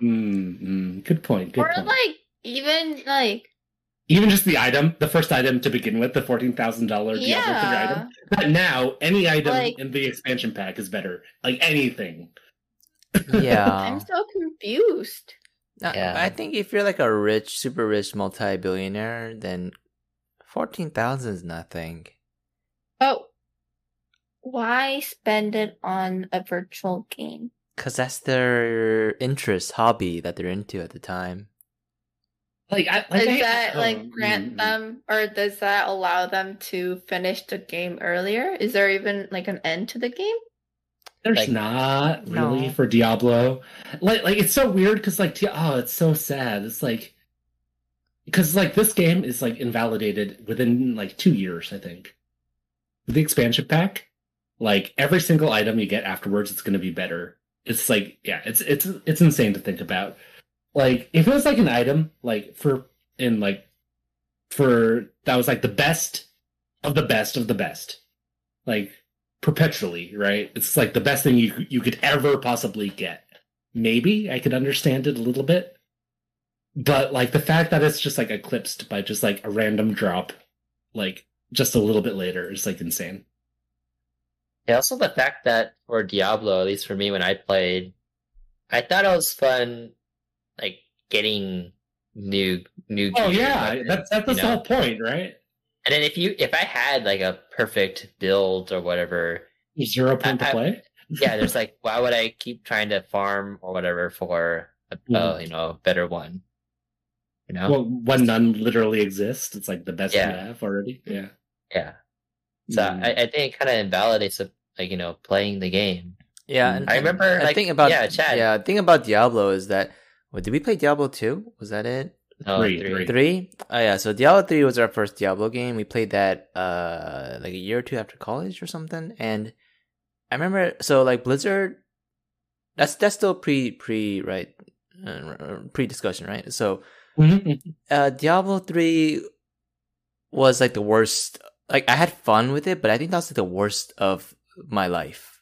Mm, mm, good point. Good or point. like even like Even just the item, the first item to begin with, the fourteen thousand dollar Diablo yeah, item. But now, any item Like- in the expansion pack is better. Like anything. Yeah. I'm so confused. No, Yeah. I think if you're like a rich, super rich multi-billionaire, then fourteen thousand is nothing. Oh, why spend it on a virtual game? Cause that's their interest, hobby that they're into at the time. Like, I, like Does I- that oh, like grant mm, them, or does that allow them to finish the game earlier? Is there even like an end to the game? There's Like- not really No. for Diablo. Like, like it's so weird because like, oh, it's so sad. It's like because like this game is like invalidated within like two years, I think. With the expansion pack, like every single item you get afterwards, it's going to be better. It's like, yeah, it's it's it's insane to think about. Like, if it was like an item, like for in like for that was like the best of the best of the best, like perpetually, right? It's like the best thing you you could ever possibly get. Maybe I could understand it a little bit, but like the fact that it's just like eclipsed by just like a random drop, like just a little bit later, is like insane. Yeah, also the fact that for Diablo, at least for me when I played, I thought it was fun, like getting new new. Oh yeah, like, that's that's the whole point, right? And then if you if I had like a perfect build or whatever, Zero point I- to I- play. yeah, there's like why would I keep trying to farm or whatever for a Mhm. uh, you know better one? You know, Well, when none literally exists, it's like the best Yeah. you have already. Yeah. yeah. So Mm. I, I think it kind of invalidates it, like you know playing the game. Yeah, Mm. and I remember, I like, think about yeah, Chad. yeah. Thing about Diablo is that. What did we play Diablo two? Was that it? No, Three, three. three. Three? Oh yeah, so Diablo three was our first Diablo game. We played that uh like a year or two after college or something. And I remember so like Blizzard that's that's still pre pre right uh, pre discussion, right? So Mhm. uh Diablo three was like the worst like I had fun with it, but I think that's like the worst of my life.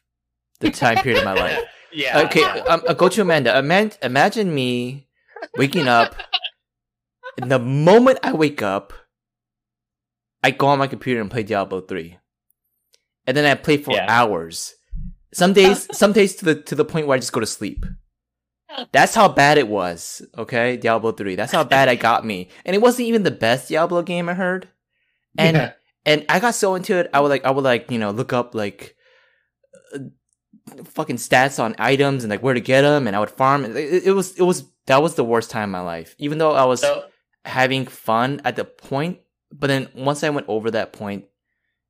The time period of my life. Yeah. Okay, um, uh, Gochu Amanda. Aman- imagine me waking up. And the moment I wake up, I go on my computer and play Diablo three, and then I play for Yeah. hours. Some days, some days to the to the point where I just go to sleep. That's how bad it was. Okay, Diablo three. That's how bad I got me, and it wasn't even the best Diablo game I heard. And Yeah. and I got so into it, I would like I would like you know look up like uh, fucking stats on items and like where to get them, and I would farm. It, it, it was it was that was the worst time in my life. Even though I was So having fun at the point, but then once I went over that point,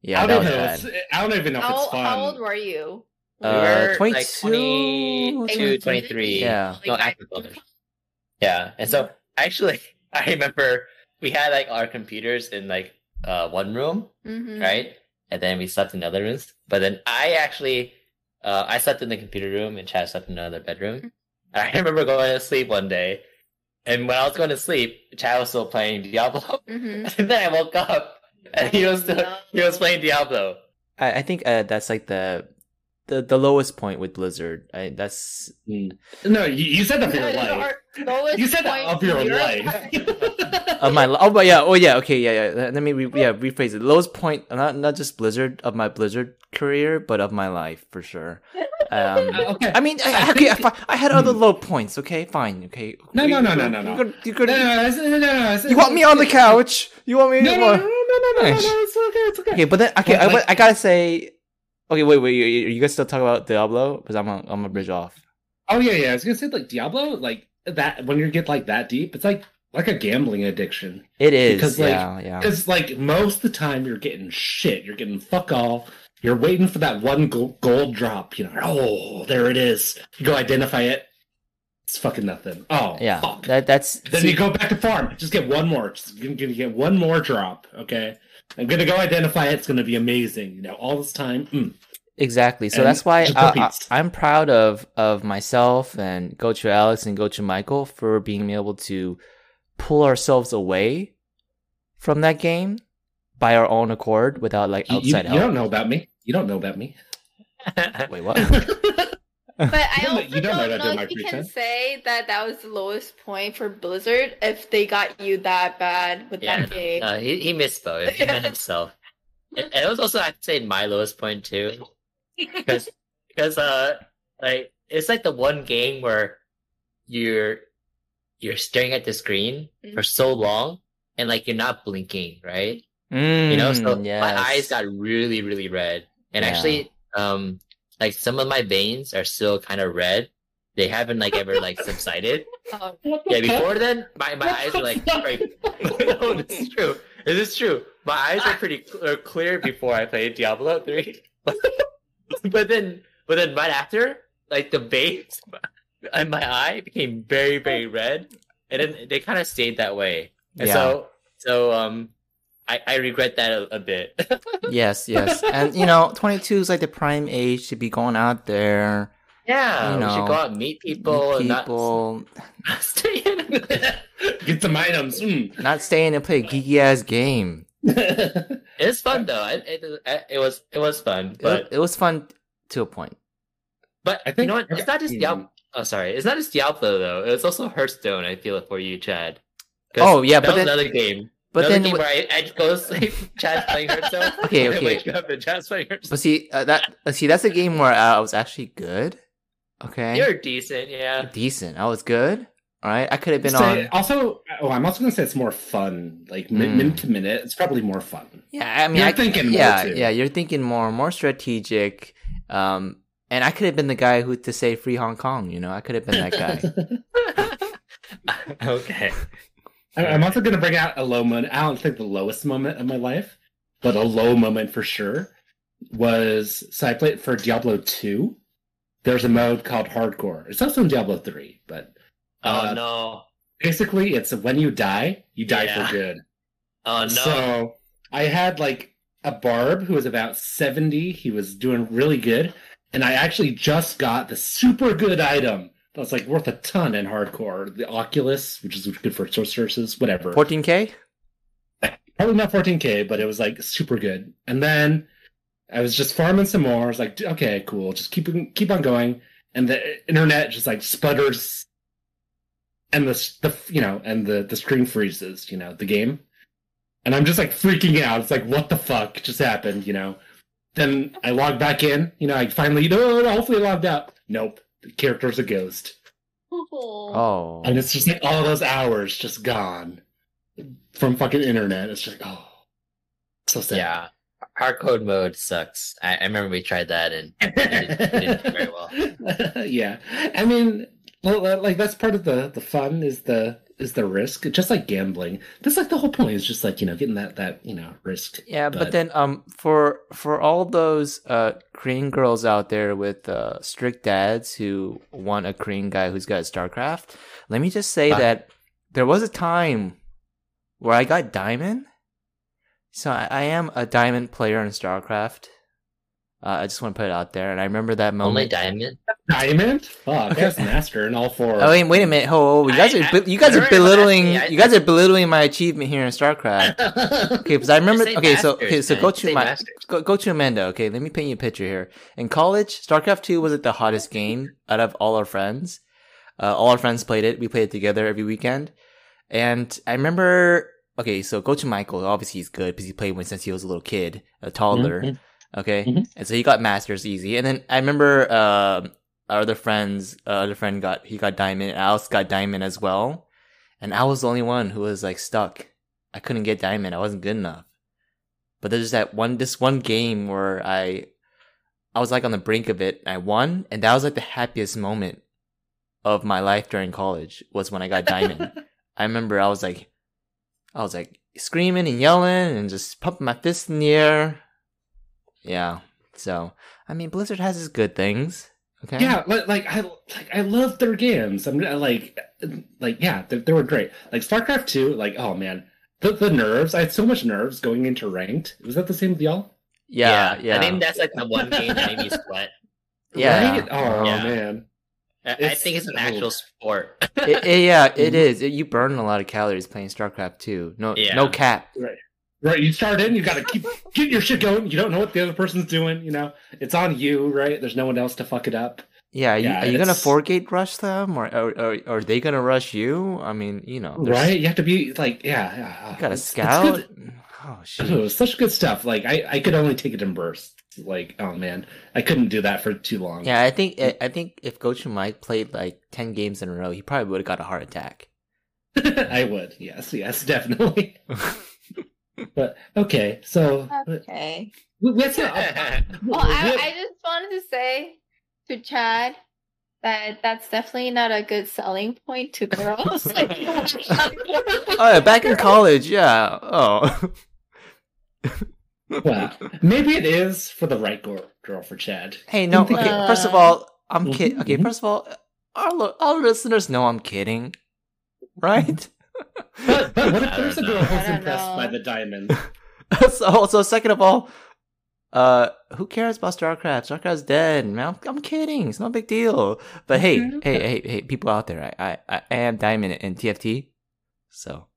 yeah, I don't was know. bad. I don't even know if How, it's fun. how old were you? we Uh, were 22, like 22, 23. 23. Yeah. No, active builders. Yeah. And so actually, I remember we had like our computers in like uh one room, Mm-hmm. right? And then we slept in other rooms. But then I actually, uh, I slept in the computer room and Chad slept in another bedroom. And I remember going to sleep one day. And when I was going to sleep, Chad was still playing Diablo. Mm-hmm. and then I woke up and he was still, he was playing Diablo. I, I think uh, that's like the the the lowest point with Blizzard. I, that's Mm. No, you, you said that for your life. You said that of your life. of my li- oh but yeah oh yeah okay yeah yeah let me re- yeah rephrase it lowest point not not just Blizzard of my Blizzard career but of my life for sure. Um, Uh, okay. I mean, I, I okay, I, think- fi- I had other Hmm. low points. Okay, fine. Okay. No, You- no, no, you- no, no, no. You could, you, no, could, no, no, it's- no, no, no, it's- you want me on the couch? You want me? No, no, no, no, no, no, no, no, Nice. it's okay, it's okay. Okay, but then okay, But, I, like- but I gotta say, okay, wait, wait, you, you guys still talk about Diablo? Because I'm a, I'm a bridge off. Oh yeah, yeah. I was gonna say like Diablo, like that. When you get like that deep, it's like like a gambling addiction. It is, Because, like, yeah, yeah. Because like most of the time, you're getting shit. You're getting fuck all. You're waiting for that one gold, gold drop. You know, oh, there it is. You go identify it. It's fucking nothing. Oh, Yeah, Fuck. that that's Then see, you go back to farm. Just get one more. Just gonna, get one more drop. Okay. I'm gonna go identify it. It's gonna be amazing. You know, all this time. Mm. exactly. So and that's why I, I'm proud of of myself and Gochu Alex and Gochu Michael for being able to pull ourselves away from that game by our own accord without like You, you- outside you help. don't know about me. You don't know about me. Wait, what? But I You don't know- also you don't know don't that know if you can say that that was the lowest point for Blizzard if they got you that bad with Yeah, that game. Uh, he, he missed both. He meant himself. And and it was also, I'd say, my lowest point too. Because, because, uh, like, it's like the one game where you're, you're staring at the screen for so long and like you're not blinking, right? Mm, you know so yes. my eyes got really really red and Yeah. actually um like some of my veins are still kind of red. They haven't like ever like subsided. Oh, yeah before then my, my eyes were like very... no this is true. It is true. My eyes were pretty cl- are clear before i played diablo 3 but then but then right after like the veins in my eye became very very red. And then they kind of stayed that way. And Yeah. so so um I, I regret that a, a bit. yes, yes, and you know, 22 is like the prime age to be going out there, yeah, You we should go out and meet people, meet and not- people, not stay in. Get some items. Mm. not staying and play a geeky ass game. it's fun though. It, it, it was it was fun, It, but it was fun to a point. but I you know what? It's not just. Diablo. Oh, sorry, it's not just Diablo though. It's also Hearthstone. I feel it for you, Chad. Oh, yeah, that but was then- another game. But another then, game w- where I, I go to sleep, Chad's playing Hearthstone. Okay, and I okay. wake up and Chad's playing Hearthstone. but see uh, that uh, see that's a game where I was actually good. Okay, You're decent, yeah. decent. I was good. All right, I could have been Say- on. Also, oh, I'm also gonna say it's more fun. Like Mm. minute to minute, it's probably more fun. Yeah, I mean, You're I, thinking more, yeah, too. yeah. You're thinking more, more strategic. Um, and I could have been the guy who to say free Hong Kong. You know, I could have been that guy. okay. I'm also gonna bring out a low moment. I don't think the lowest moment of my life, but a low moment for sure was so I played for Diablo 2. There's a mode called Hardcore. It's also in Diablo 3, but Oh Uh, no. basically it's when you die, you die Yeah. for good. Oh no. So I had like a barb who was about 70. He was doing really good. And I actually just got the super good item that was like worth a ton in hardcore. The Oculus, which is good for sorceresses, whatever. 14k. Probably not 14k, but it was like super good. And then I was just farming some more. I was like, okay, cool. Just keep keep on going. And the internet just like sputters, and the the you know, and the the screen freezes. You know, the game. And I'm just like freaking out. It's like, what the fuck just happened? You know. Then I log back in. You know, I finally no, no hopefully I logged out. Nope, the character's a ghost, Oh, and it's just like all those hours just gone from fucking internet. It's just like, oh, so sad. yeah. hardcore mode sucks. I, I remember we tried that and it didn't, it didn't do very well. yeah, I mean, well, like that's part of the the fun is the is the risk. Just like gambling, that's like the whole point. Is just like you know getting that that you know risk. Yeah, but, But- then um for for all those uh Korean girls out there with uh strict dads who want a Korean guy who's got StarCraft, let me just say Ah. that there was a time where I got diamond. So I, I am a diamond player in StarCraft. Uh, I just want to put it out there, and I remember that moment. Only diamond. Diamond, fuck, that's master in all four. Oh wait, wait a minute! Oh, oh, you guys I- are I- be- you guys are belittling year, I- you guys are belittling my achievement here in StarCraft. Okay, because I remember. Say Okay, so okay, so man. go to my go, Gochu Amanda. Okay, let me paint you a picture here. In college, StarCraft Two was like the hottest game out of all our friends. Uh, all our friends played it. We played it together every weekend. And I remember. Okay, so Gochu Michael. Obviously, he's good because he played when since he was a little kid, a toddler. Mhm. Okay, Mhm. and so he got masters easy. And then I remember um our other friends, uh, other friend got he got diamond. and Alice got diamond as well, and I was the only one who was like stuck. I couldn't get diamond. I wasn't good enough. But there's that one this one game where I I was like on the brink of it. I won, and that was like the happiest moment of my life during college was when I got diamond. I remember I was like, I was like screaming and yelling and just pumping my fist in the air. Yeah. So I mean, Blizzard has its good things. Okay. Yeah, like, like I like I love their games. I'm like like yeah, they, they were great. Like StarCraft two, like oh man, the the nerves. I had so much nerves going into ranked. Was that the same with y'all? Yeah. Yeah. I think that's like the one game that made me sweat. Yeah. Right? Oh Yeah. man. I, I think it's an actual sport. It- it- yeah, it Mhm. It- you burn a lot of calories playing StarCraft 2. No, Yeah. no cap. Right, you start in, you got to keep get your shit going. You don't know what the other person's doing. You know, it's on you, right? There's no one else to fuck it up. Yeah, are you, Yeah, are you gonna four gate rush them, or, or, or are they gonna rush you? I mean, you know, there's- Right? You have to be like, yeah, yeah. You got a scout. Oh shit. such good stuff. Like I, I could only take it in bursts. Like, oh man, I couldn't do that for too long. Yeah, I think I I think if Gochu Mike played like ten games in a row, he probably would have got a heart attack. I would. Yes, yes, definitely. But okay, so Okay. we- we have Well, I, I just wanted to say to Chad that that's definitely not a good selling point to girls. Like, oh yeah, back in college, yeah. Oh. well, maybe it is for the right girl, girl for Chad. hey, no. Okay, it- first of all, I'm Mhm, kidding. Okay, mhm. first of all, our li- our listeners know I'm kidding, right? But, but what if there's a girl who's impressed know. by the diamond? so, so second of all, uh, who cares about StarCraft? StarCraft's dead. Man, I'm, I'm kidding. It's no big deal. But hey, Okay, hey, hey, hey, people out there, I, I, I am Diamond in TFT. So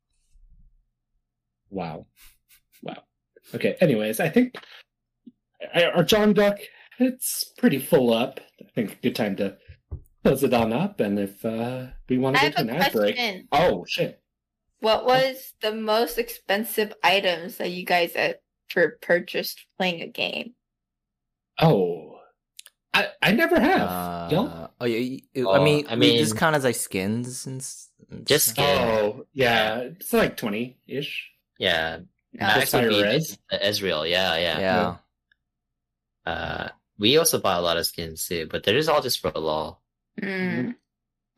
Wow, wow. Okay. Anyways, I think our Jangdok it's pretty full up. I think a good time to close it on up. And if uh, we want to have get to a an ad break, oh shit. What was the most expensive items that you guys ever purchased playing a game? Oh, I I never have. uh, Y'all? oh yeah, you- Oh, I mean, I I mean, this mean- count as like skins and and Just stuff? skin. Oh, yeah. It's like 20 ish. yeah, No. Max would be Res? Ezreal. Yeah, yeah. yeah. Uh, we also bought a lot of skins too, but they're just all just for lol. Mm.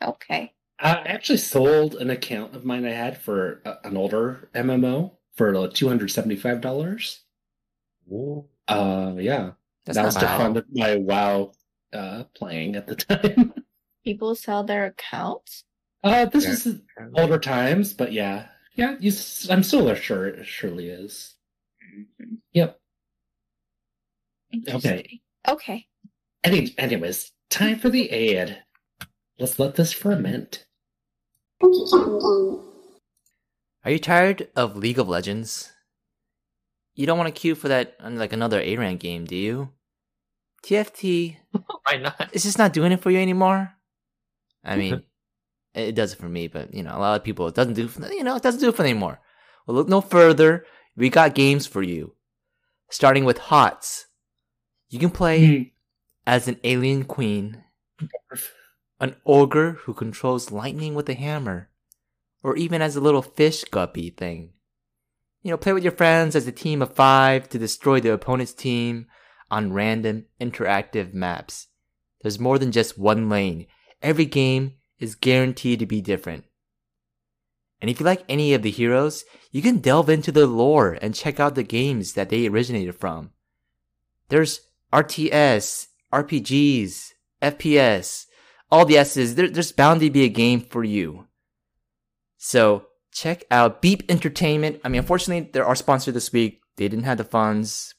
Okay. I actually sold an account of mine I had for a, an older MMO for like $275. Uh, yeah. That's that not was to fund my WoW uh, playing at the time. People sell their accounts? Uh, this Yeah. was older times, but yeah. Yeah, you, s- I'm still sure it surely is. Yep. Okay. Okay. Any, anyways, time for the ad. Let's let this ferment. Are you tired of League of Legends? You don't want to queue for that uh, like another A rank game, do you? TFT Why not? It's just not doing it for you anymore. I mean, it does it for me, but you know, a lot of people it doesn't do. For, you know, it doesn't do it for them anymore. Well, look no further. We got games for you, starting with HOTS. You can play as an alien queen, an ogre who controls lightning with a hammer, or even as a little fish guppy thing. you know, play with your friends as a team of five to destroy the opponent's team on random interactive maps. There's more than just one lane. Every game is guaranteed to be different. And if you like any of the heroes, you can delve into the lore and check out the games that they originated from. There's RTS, RPGs, FPS, all the S's. There, there's bound to be a game for you. So check out Beep Entertainment. I mean, unfortunately, they're our sponsor this week. They didn't have the funds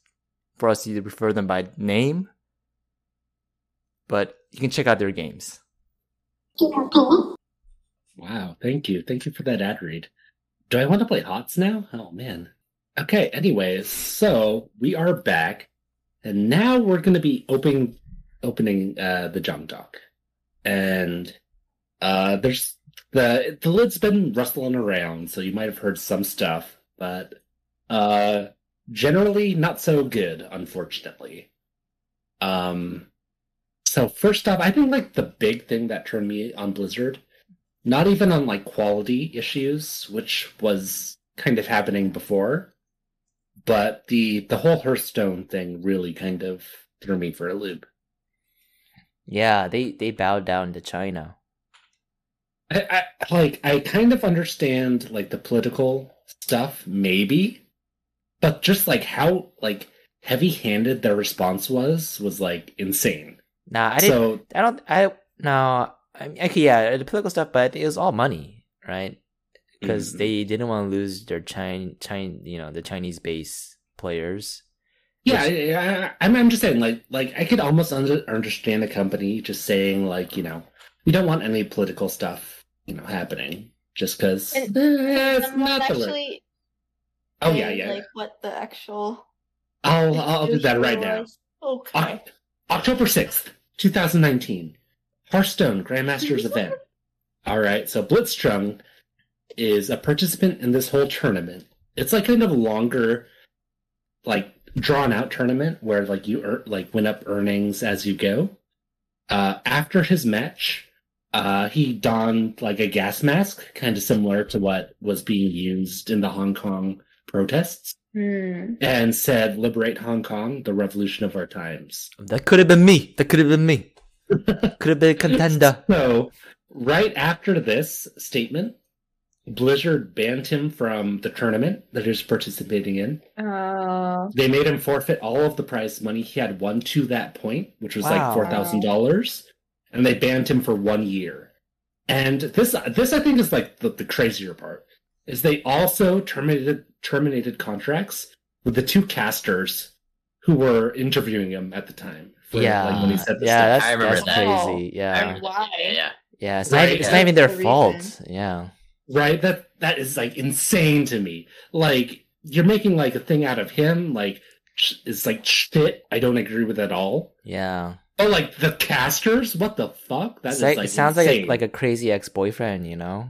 for us to refer them by name, but you can check out their games. Wow, thank you. Thank you for that ad read. Do I want to play HOTS now? Oh man. Okay, anyways, so we are back, and now we're gonna be opening opening uh the Jangdok. And uh there's the the lid's been rustling around, so you might have heard some stuff, but uh generally not so good, unfortunately. Um so first off, I think like the big thing that turned me on Blizzard not even on like quality issues, which was kind of happening before, but the the whole Hearthstone thing really kind of threw me for a loop. Yeah, they they bowed down to China. I, I like I kind of understand like the political stuff, maybe, but just like how like heavy-handed their response was was like insane. Nah, I didn't. So I don't. I no. I mean, okay, yeah, the political stuff, but it was all money, right? Because Mhm. they didn't want to lose their China, China, you know, the Chinese base players. Yeah, I, I, I'm, I'm just saying, like, like I could almost under, understand a company just saying, like, you know, we don't want any political stuff, you know, happening, just because And- it's not not the Oh yeah, yeah. Like what the actual. I'll I'll do that right now. Okay. Oc- October sixth, two thousand nineteen, Hearthstone Grandmasters event. All right, so Blitzchung is a participant in this whole tournament. It's like kind of a longer, like drawn out tournament where like you earn, like win up earnings as you go. Uh, after his match, uh, he donned like a gas mask, kind of similar to what was being used in the Hong Kong protests, Hmm. and said, "Liberate Hong Kong, the revolution of our times." That could have been me. That could have been me. Could have been a contender. So, right after this statement, Blizzard banned him from the tournament that he was participating in. Uh, They made him forfeit all of the prize money he had won to that point, which was Wow. like four thousand dollars, and they banned him for one year. And this, this I think is like the, the crazier part is they also terminated terminated contracts with the two casters who were interviewing him at the time. for, Yeah, like, when he said this yeah, stuff. that's, I remember that's that. crazy. Yeah, remember- Why? Yeah, yeah. yeah. It's Right, not. Even, it's yeah. not even their fault. reason. Yeah, right that that is like insane to me like you're making like a thing out of him like it's like shit i don't agree with at all yeah. oh like the casters what the fuck that It's is like, like it sounds like a, like a crazy ex boyfriend. You know.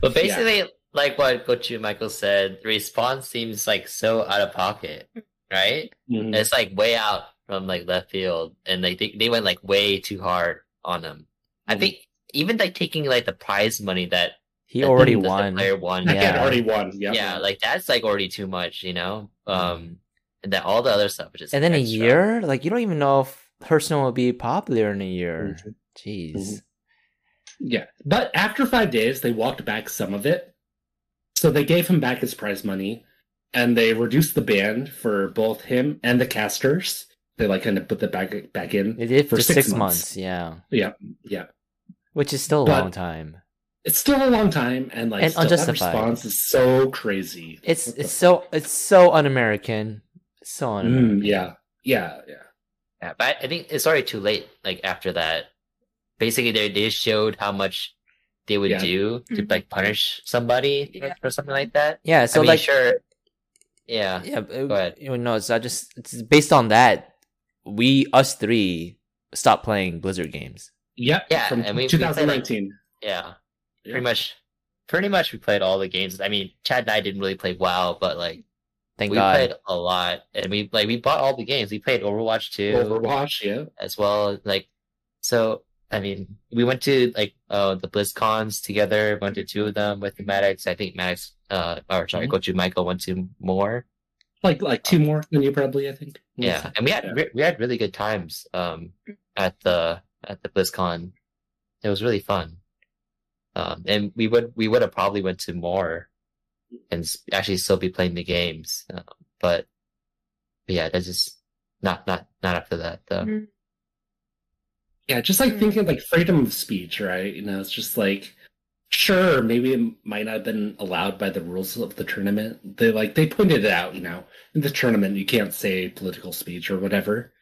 But basically, like what Gochu Michael said, the response seems like so out of pocket, right? Mhm. It's like way out from like left field, and like they, they went like way too hard on him. I Mhm. think even like taking like the prize money that He that already the- the won. player won, that Yeah. kid already won yeah yeah, like that's like already too much, you know. Um, and then all the other stuff is just And then a year, like you don't even know if Hearthstone will be popular in a year. Mhm. Jeez. Mhm. yeah but after five days they walked back some of it so they gave him back his prize money and they reduced the ban for both him and the casters they like kind of put the back back in They did for, For six, six months. months. Yeah, yeah yeah which is still a But- long time. it's still a long time and like And still, that response is so crazy It's What the it's so it's so un-American. So fuck? un-American. Mm, yeah yeah yeah Yeah, but I think it's already too late. Like after that, basically they they showed how much they would Yeah. do to Mhm. like punish somebody Yeah. for something like that. Yeah. So I mean, like, sure, yeah, yeah. uh, Go ahead. You know, no, it's not just it's based on that. We us three stopped playing Blizzard games. Yeah Yeah, from and we- we played, like- 2019 yeah. Yeah. Pretty much, pretty much we played all the games. I mean, Chad and I didn't really play WoW, but like Thank we God. played a lot, and we like we bought all the games. We played Overwatch too, overwatch yeah as well. Like, so I mean, we went to like uh, the BlizzCons together. Went to two of them with the Maddox. I think Maddox, uh, or sorry, Mhm. Gochu Michael went to more. Like like two more than you probably, I think. Yeah, and we had Yeah. re- we had really good times um at the at the BlizzCon. It was really fun. Um, and we would we would have probably went to more and actually still be playing the games. Uh, but, but yeah, that's just not not not after that though. Mhm. Yeah, just like Mm. thinking like freedom of speech, right? You know, it's just like sure, maybe it might not have been allowed by the rules of the tournament. They like they pointed it out, you know, in the tournament you can't say political speech or whatever.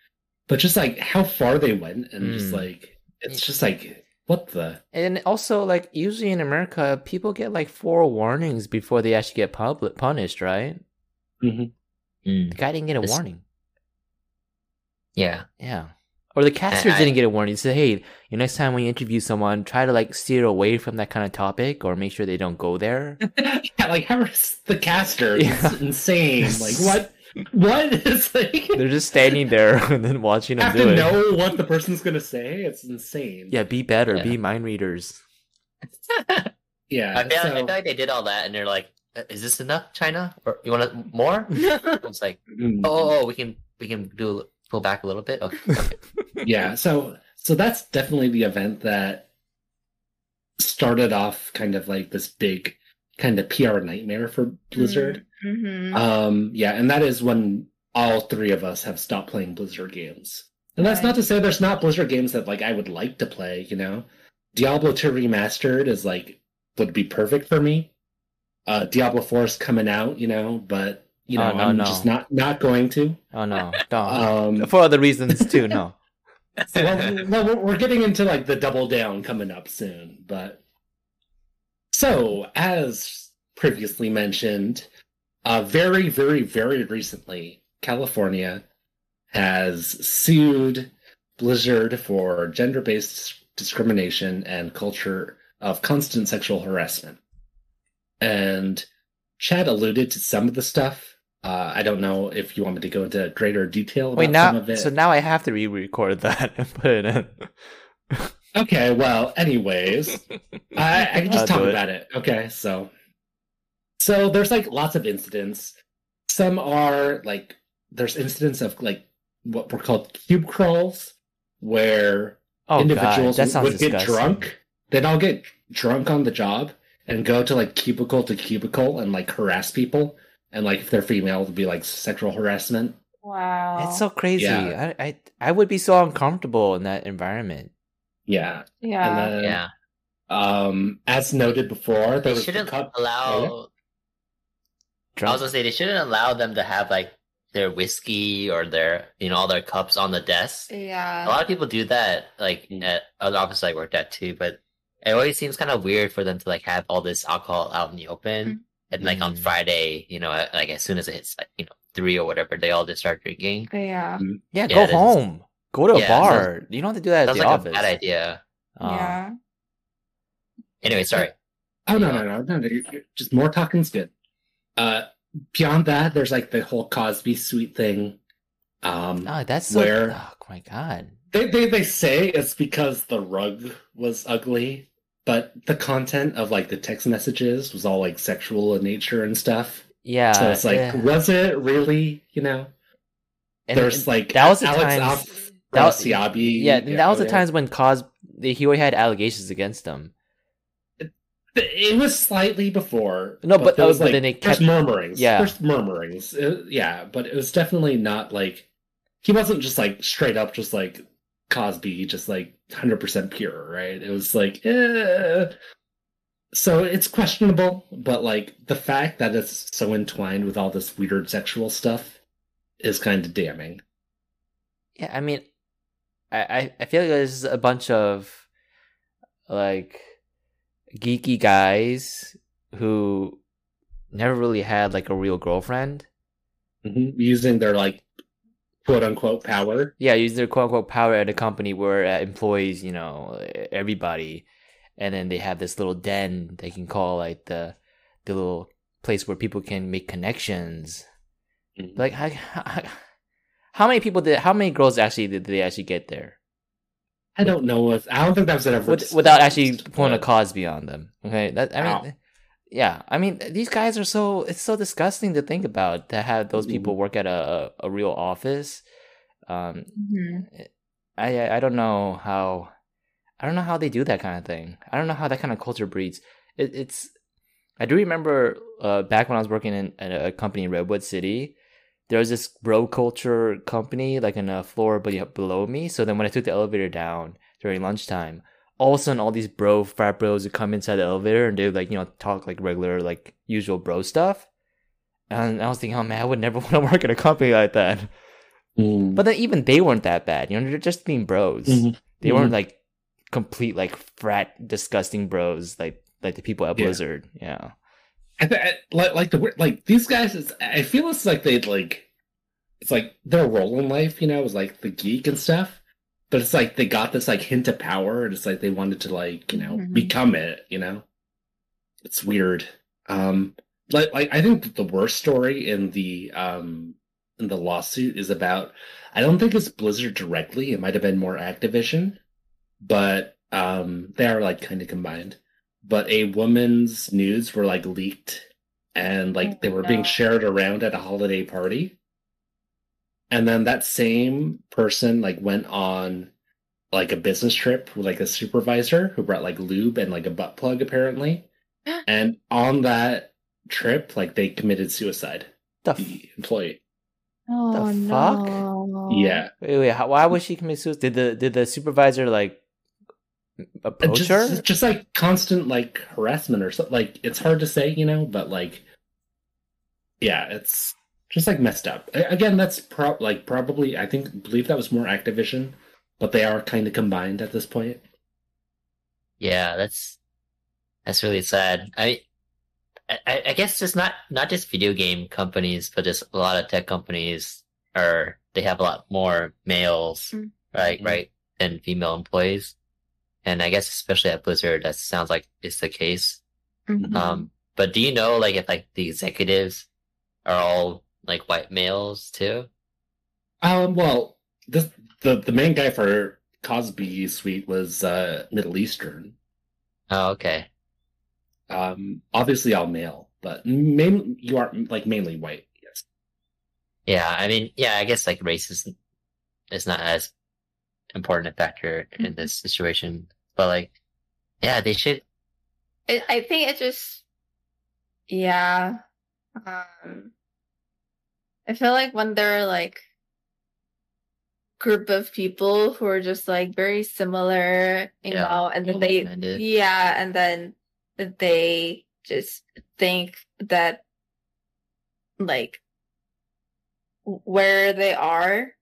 But just like how far they went and just Mm. like it's just like what the And also, like usually in America, people get like four warnings before they actually get public punished, right? Mm. The guy didn't get a This- warning. Yeah, Yeah. Or the casters I- didn't get a warning. He said, "Hey, you next time when you interview someone, try to like steer away from that kind of topic, or make sure they don't go there." yeah, like how is the caster? Yeah. It's insane. Like what what is like They're just standing there and then watching them have do to it. know what the person's gonna say? It's insane. Yeah, be better. Yeah. Be mind readers. Yeah. I feel, I feel like they did all that and they're like, "Uh, "Is this enough, China? Or you want more?" It's like, Mm. "Oh, oh, oh, we can we can do pull back a little bit." Okay, okay. yeah so so that's definitely the event that started off kind of like this big kind of pr nightmare for blizzard Mhm. um yeah and that is when all three of us have stopped playing blizzard games and that's Right. not to say there's not blizzard games that like i would like to play you know diablo 2 remastered is like would be perfect for me uh diablo 4 is coming out you know but you know Oh, no, i'm no. just not not going to Oh no, don't. um For other reasons too. No. well, well, we're- we're getting into like the double down coming up soon, but so as previously mentioned, uh, very, very, very recently, California has sued Blizzard for gender-based discrimination and culture of constant sexual harassment. And Chad alluded to some of the stuff. Uh, I don't know if you want me to go into greater detail about Wait, some now of it. so now I have to re-record that and put it in. Okay, well, anyways, I, I can just I'll talk about it. Okay, so so there's like lots of incidents. Some are like there's incidents of like what were called cube crawls, where Oh individuals that sounds would get drunk. They'd all get drunk on the job and go to like cubicle to cubicle and like harass people. And like if they're female, it would be like sexual harassment. Wow. It's so crazy. Yeah. I, I I would be so uncomfortable in that environment. Yeah. yeah. Then, yeah, um, as noted before, they shouldn't cup. allow. I was gonna say they shouldn't allow them to have like their whiskey or their you know all their cups on the desk. Yeah, a lot of people do that, like Mm. at other offices I worked at too. But it always seems kind of weird for them to like have all this alcohol out in the open, Mm. and like on Mm. Friday, you know, like as soon as it hits like you know three or whatever, they all just start drinking. Yeah. yeah, Yeah, go this is- home. Go to a Yeah, bar. you don't have to do that at the like office. a bad idea. Uh, yeah. Anyway, sorry. Oh no, no, no, no, no! you're- you're- Just more talking's good. Uh, beyond that, there's like the whole Cosby suite thing. Um, Oh, that's so, Where- Oh my god. they, they they say it's because the rug was ugly, but the content of like the text messages was all like sexual in nature and stuff. Yeah. so it's like, yeah. was it really? You know, And- there's and like that was the Alex times. that was- Afrasiabi. yeah, that was the times when Cos he already had allegations against him. It was slightly before. No, but- there oh, was, but like, then there's kept- murmurings. Yeah. there's murmurings. Uh, yeah, but it was definitely not like he wasn't just like straight up, just like Cosby, just like hundred percent pure, right? It was like, eh. so it's questionable, but like the fact that it's so entwined with all this weird sexual stuff is kind of damning. Yeah, I mean, I I, I feel like there's a bunch of like geeky guys who never really had like a real girlfriend. Mhm. Using their like quote unquote power. Yeah, using their quote unquote power at a company where it employs, you know, everybody, and then they have this little den they can call like the the little place where people can make connections. Mhm. Like how how, how many people did how many girls actually did they actually get there? I don't know if I don't think that was ever with, without actually pulling a but- cause beyond them. Okay, that I Ow. mean, yeah, I mean these guys are so it's so disgusting to think about to have those people work at a a, a real office. Um, Mhm. I I I don't know how I don't know how they do that kind of thing. I don't know how that kind of culture breeds. It, it's I do remember uh, back when I was working in at a company in Redwood City, there was this bro culture company like in a floor be- below me. So then when I took the elevator down during lunchtime, all of a sudden all these bro frat bros would come inside the elevator and they would like you know talk like regular like usual bro stuff. And I was thinking, oh man, I would never want to work at a company like that. Mm. But then even they weren't that bad. You know, they're just being bros. Mhm. They Mhm. weren't like complete like frat disgusting bros like like the people at Yeah. Blizzard. Yeah. I I- like like the like these guys. It's, I feel it's like they like it's like their role in life. You know, is like the geek and stuff. But it's like they got this like hint of power, and it's like they wanted to like you know Mhm. become it. You know, it's weird. Um, like like I think that the worst story in the um in the lawsuit is about. I don't think it's Blizzard directly. It might have been more Activision, but um they are like kind of combined. But a woman's nudes were like leaked and like oh they were being shared around at a holiday party. And then that same person like went on like a business trip with like a supervisor who brought like lube and like a butt plug apparently. and on that trip, like they committed suicide. The f- The employee. Oh the fuck? no. Yeah. wait, wait, how, why was she commit suicide? Did the did the supervisor like approach just, her? just- just like constant like harassment or something. Like it's hard to say, you know, but like, yeah, it's just like messed up. Again, that's pro- like probably I think believe that was more Activision, but they are kind of combined at this point. Yeah, that's that's really sad. I, I, I guess just not not just video game companies, but just a lot of tech companies are they have a lot more males, Mm. right, Mhm. right, than female employees, and I guess especially at Blizzard, that sounds like it's the case. Mhm. Um, but do you know like if like the executives are all like white males too? Um, well, this the the main guy for Cosby Suite was uh Middle Eastern. Oh, okay. Um, obviously all male, but main you are like mainly white. Yes. Yeah, I mean, yeah, I guess like race is is not as important factor in Mhm. this situation, but like, yeah, they should. I, I think it just, yeah. Um, I feel like when there are like group of people who are just like very similar, you Yeah, know, and then they, yeah, and then they just think that like where they are,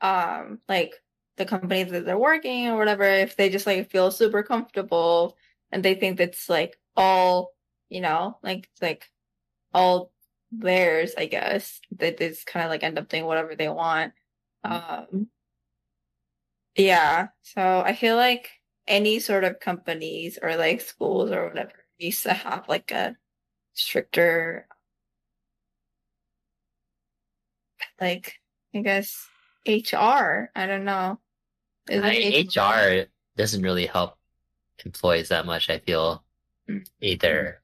um, like the company that they're working or whatever, if they just like feel super comfortable and they think that's like all, you know, like like all theirs, I guess. That they just kind of like end up doing whatever they want. Um yeah. So I feel like any sort of companies or like schools or whatever needs to have like a stricter like I guess HR. I don't know. Is I mean, HR doesn't really help employees that much. I feel Mm. either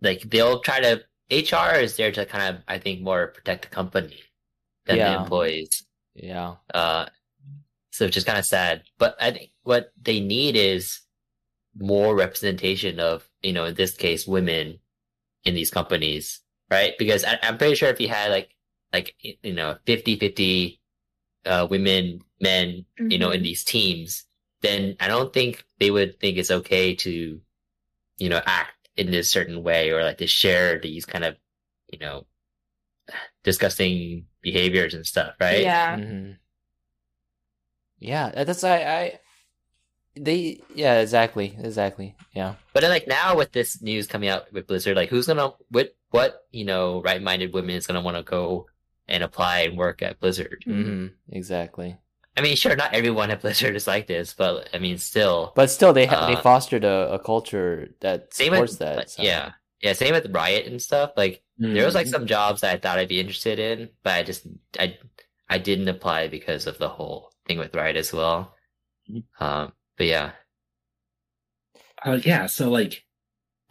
like they'll try to. HR is there to kind of, I think, more protect the company than the employees. yeah. Uh, so which is kind of sad. But I think what they need is more representation of, you know, in this case, women in these companies, right? Because I, I'm pretty sure if you had like, like, you know, 50, 50, uh, women, men, you know, in Mhm. these teams, then I don't think they would think it's okay to, you know, act in this certain way or like to share these kind of, you know, disgusting behaviors and stuff, right? Yeah. hmm Yeah, that's I, I they yeah, exactly. Exactly. Yeah. But then, like now with this news coming out with Blizzard, like who's gonna what what you know right-minded women is gonna want to go and apply and work at Blizzard? hmm Exactly. I mean, sure, not everyone at Blizzard is like this, but I mean, still, But still they ha- they Uh, fostered a, a culture that same supports with that. so. yeah, yeah, same with Riot and stuff. Like there was like Mhm. some jobs that I thought I'd be interested in, but I just I I didn't apply because of the whole thing with Riot as well. Um, but yeah, Uh, yeah, so like,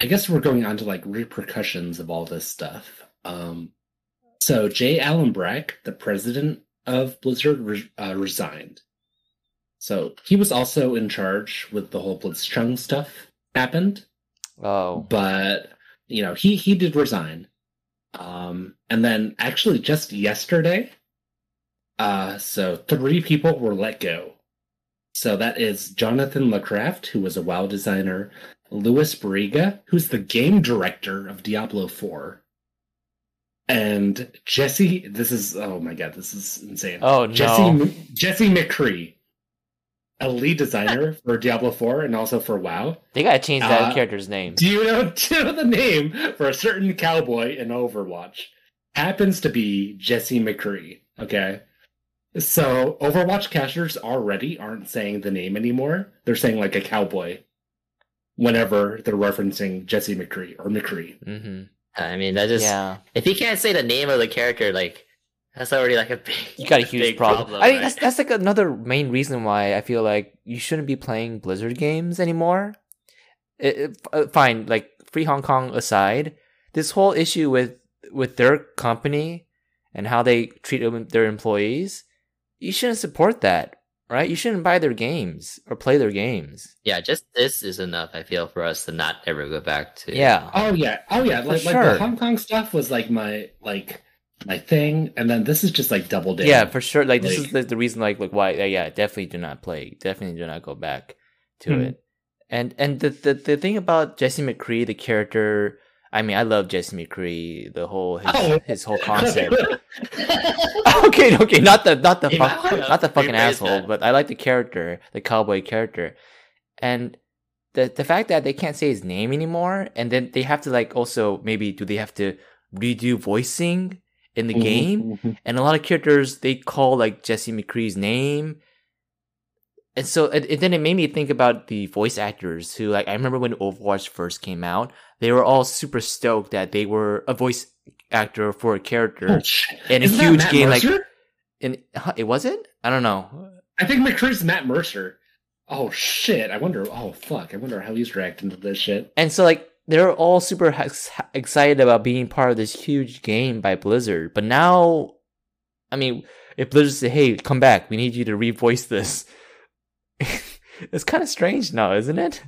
I guess we're going on to like repercussions of all this stuff. Um, so J. Allen Brack, the president of Blizzard, re- uh, resigned. So he was also in charge with the whole Blitzchung stuff happened, Oh. but you know he he did resign. Um, and then actually just yesterday, uh, so three people were let go. So that is Jonathan LeCraft, who was a WoW designer, Louis Barriga, who's the game director of Diablo 4, and Jesse. This is oh my god, this is insane. Oh no. Jesse Jesse McCree, a lead designer for Diablo 4 and also for WoW. They gotta change that Uh, character's name. Do you know, do you know the name for a certain cowboy in Overwatch? Happens to be Jesse McCree. Okay. So Overwatch casters already aren't saying the name anymore. They're saying like a cowboy whenever they're referencing Jesse McCree or McCree. hmm I mean that just Yeah. if you can't say the name of the character, like that's already like a big You got a huge big problem. I right? that's that's like another main reason why I feel like you shouldn't be playing Blizzard games anymore. It, it- uh, fine, like free Hong Kong aside, this whole issue with with their company and how they treat their employees, you shouldn't support that, right? You shouldn't buy their games or play their games. yeah, just this is enough. I feel for us to not ever go back to Yeah, Oh yeah. Oh yeah. For Like, like the Hong Kong stuff was like my like my thing, and then this is just like double down. yeah, for sure. Like this is the, the reason, like, like why, yeah, definitely do not play. Definitely do not go back to Mhm. it. And and the, the the thing about Jesse McCree, the character, I mean, I love Jesse McCree, the whole his, Oh. his whole concept. okay, okay, not the not the Yeah, fuck, yeah, not the fucking asshole, that. but I like the character, the cowboy character, and the the fact that they can't say his name anymore, and then they have to like also maybe do they have to redo voicing in the Mhm, game, mhm. and a lot of characters they call like Jesse McCree's name. And so it, it then it made me think about the voice actors who like I remember when Overwatch first came out, they were all super stoked that they were a voice actor for a character Oh, a huge game like Mercer? in huh, it was it? I don't know. I think McCree's Matt Mercer. Oh shit! I wonder. Oh fuck! I wonder how he's reacting to this shit. And so like they're all super ex- excited about being part of this huge game by Blizzard. But now I mean, if Blizzard say, "Hey, come back. We need you to revoice this." it's kind of strange now, isn't it?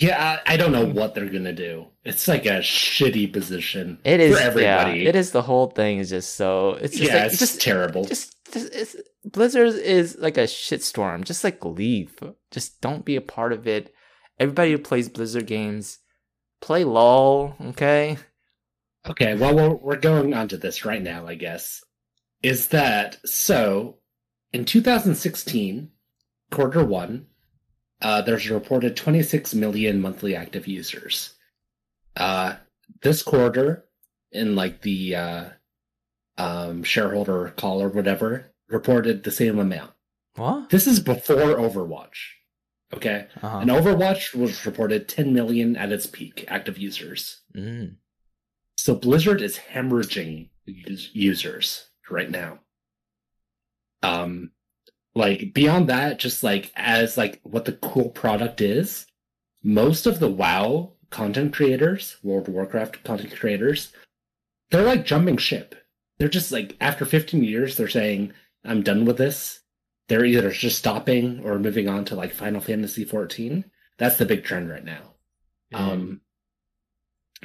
Yeah, I, I don't know what they're gonna do. It's like a shitty position. It is for everybody. Yeah, it is the whole thing is just so it's just yeah, like, it's just terrible. just, just it's, Blizzard is like a shitstorm. Just like leave. Just don't be a part of it. Everybody who plays Blizzard games, play LOL. Okay. Okay, well, we're, we're going on to this right now, I guess. Is that so? In 2016, quarter one, uh, there's a reported 26 million monthly active users. Uh, this quarter, in like the uh, um, shareholder call or whatever, reported the same amount. What? This is before Overwatch. Okay, Uh-huh. and Overwatch was reported 10 million at its peak active users. Mm. So Blizzard is hemorrhaging us- users right now. Um, like beyond that, just like as like what the cool product is, most of the WoW content creators, World of Warcraft content creators, they're like jumping ship. They're just like after 15 years, they're saying, "I'm done with this." They're either just stopping or moving on to like Final Fantasy 14. That's the big trend right now. Um,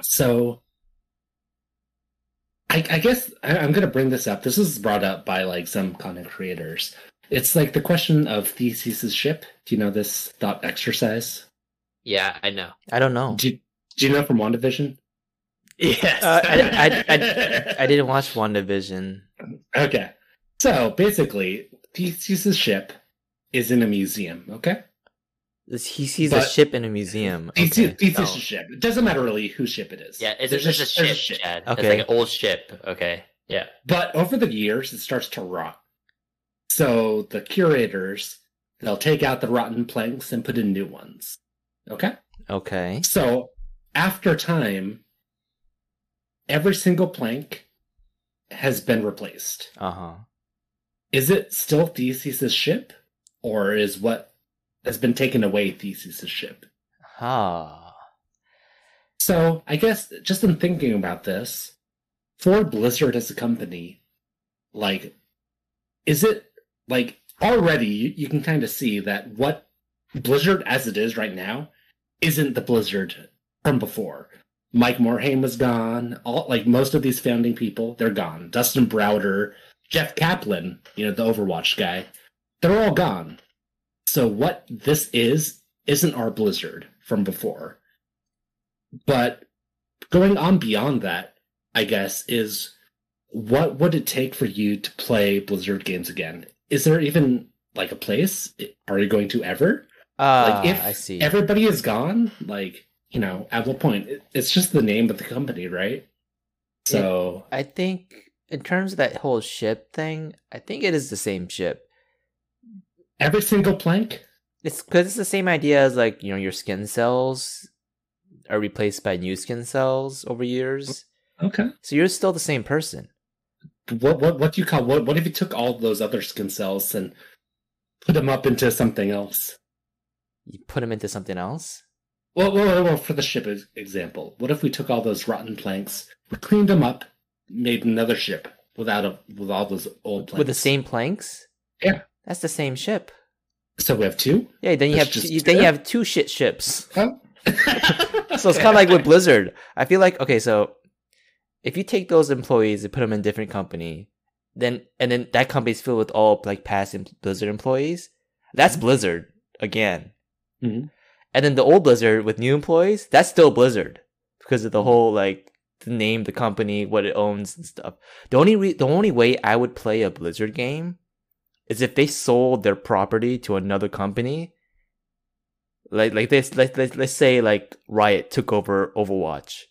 so I, I guess I, I'm going to bring this up. This is brought up by like some content creators. It's like the question of Theseus's ship. Do you know this thought exercise? Yeah, I know. I don't know. Do, do you know from WandaVision? Yes. Uh, I, I, I, I didn't watch WandaVision. Okay. So basically, Theseus's ship is in a museum. Okay. He sees a ship in a museum. Theseus, Okay. Theseus's Oh. ship. It doesn't matter really whose ship it is. yeah, it's, There's it's just a there's ship, Chad. It's like an old ship. Okay. Yeah. But over the years, it starts to rot. So the curators, they'll take out the rotten planks and put in new ones. Okay? Okay. So after time, every single plank has been replaced. Uh huh. Is it still Theseus' ship? Or is what has been taken away Theseus' ship. Ah. So I guess just in thinking about this, for Blizzard as a company, like, is it like already you, you can kind of see that what Blizzard as it is right now isn't the Blizzard from before. Mike Morhaime was gone. All like most of these founding people, they're gone. Dustin Browder, Jeff Kaplan, you know, the Overwatch guy, they're all gone. So what this is isn't our Blizzard from before. But going on beyond that, I guess, is what would it take for you to play Blizzard games again? Is there even like a place? Are you going to ever? Ah, like if I see. everybody is gone, like you know, at what point? It's just the name of the company, right? So I think in terms of that whole ship thing, I think it is the same ship. every single plank. It's because it's the same idea as like you know your skin cells are replaced by new skin cells over years, Okay. so you're still the same person. What what what do you call what? What if you took all those other skin cells and put them up into something else? You put them into something else. Well, well, well, for the ship example, what if we took all those rotten planks, we cleaned them up, made another ship without a with all those old planks with the same planks. Yeah. that's the same ship. So we have two. Yeah, then you That's have you, then you two? have two shit ships. Oh. So it's kind of like with Blizzard. I feel like okay, so if you take those employees and put them in a different company, then and then that company's filled with all like past Blizzard employees, that's Blizzard again. Mhm. And then the old Blizzard with new employees, that's still Blizzard because of the whole like the name, the company, what it owns and stuff. The only re- the only way I would play a Blizzard game is if they sold their property to another company. Like like this, let's let's let's say like Riot took over Overwatch,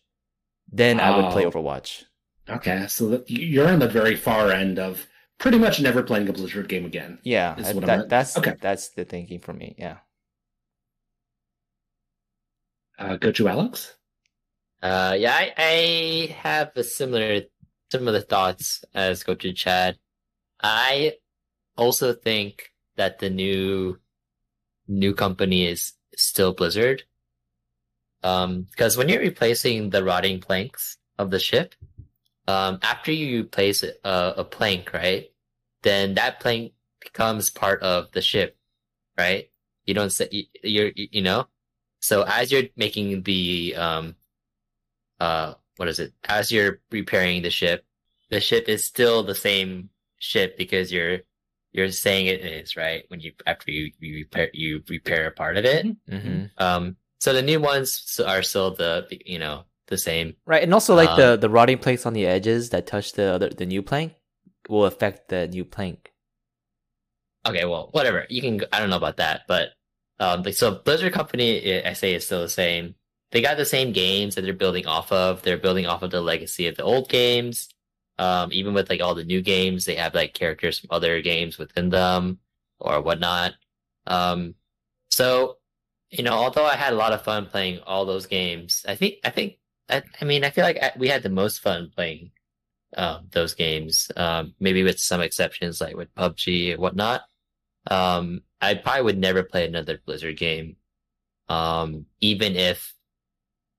then I would play Oh. Overwatch. Okay, so that, you're on the very far end of pretty much never playing a Blizzard game again. Yeah, Is I- what I'm that, that's Okay. that's the thinking for me. Yeah. Uh, Gochu Alex. Uh, yeah, I, I have a similar similar thoughts as Gochu Chad. I also think that the new new company is still Blizzard. Um, because when you're replacing the rotting planks of the ship, um, after you replace a, a plank, right, then that plank becomes part of the ship, right? You don't say you, you're you know. So as you're making the um uh what is it as you're repairing the ship the ship is still the same ship because you're you're saying it is right when you after you, you repair you repair a part of it hmm um so the new ones are still the you know the same. Right, and also like Um, the the rotting planks on the edges that touch the other the new plank will affect the new plank. okay well whatever. You can i don't know about that but um like, so blizzard company i I say is still the same. They got the same games that they're building off of. They're building off of the legacy of the old games. Um even with like all the new games they have like characters from other games within them or whatnot. Um so you know although i had a lot of fun playing all those games i think i think i, I mean i feel like I, we had the most fun playing um, those games um, maybe with some exceptions like with pubg and whatnot um, I probably would never play another Blizzard game, um, even if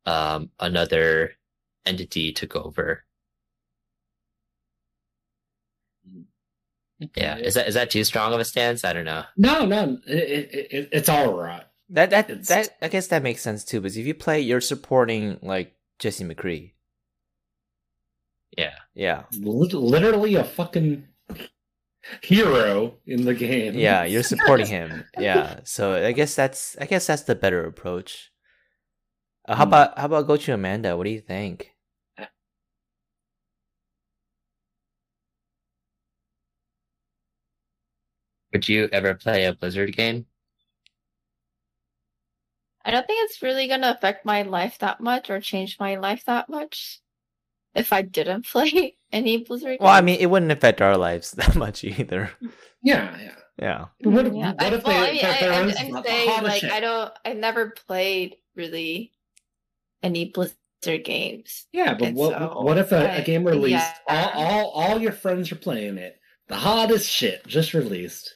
um, another entity took over. Yeah, is that is that too strong of a stance? I don't know. No, no, it, it, it, it's all right. That that It's- that I guess that makes sense too. Because if you play, you're supporting like Jesse McCree. Yeah, Yeah, Literally a fucking hero in the game. yeah, you're supporting him. Yeah, so I guess that's I guess that's the better approach. Uh, how Hmm. about how about Gochu Amanda? What do you think? would you ever play a Blizzard game? I don't think it's really gonna affect my life that much or change my life that much if I didn't play any Blizzard. Well, I mean, it wouldn't affect our lives that much either. yeah, yeah. Yeah. What if, Yeah. what I, if well, they, I mean, I, I'm, a I'm saying like ship? I don't. I've never played really any Blizzard games. Yeah, but what so, what if a game released? yeah. All, all all your friends are playing it. The hottest shit just released.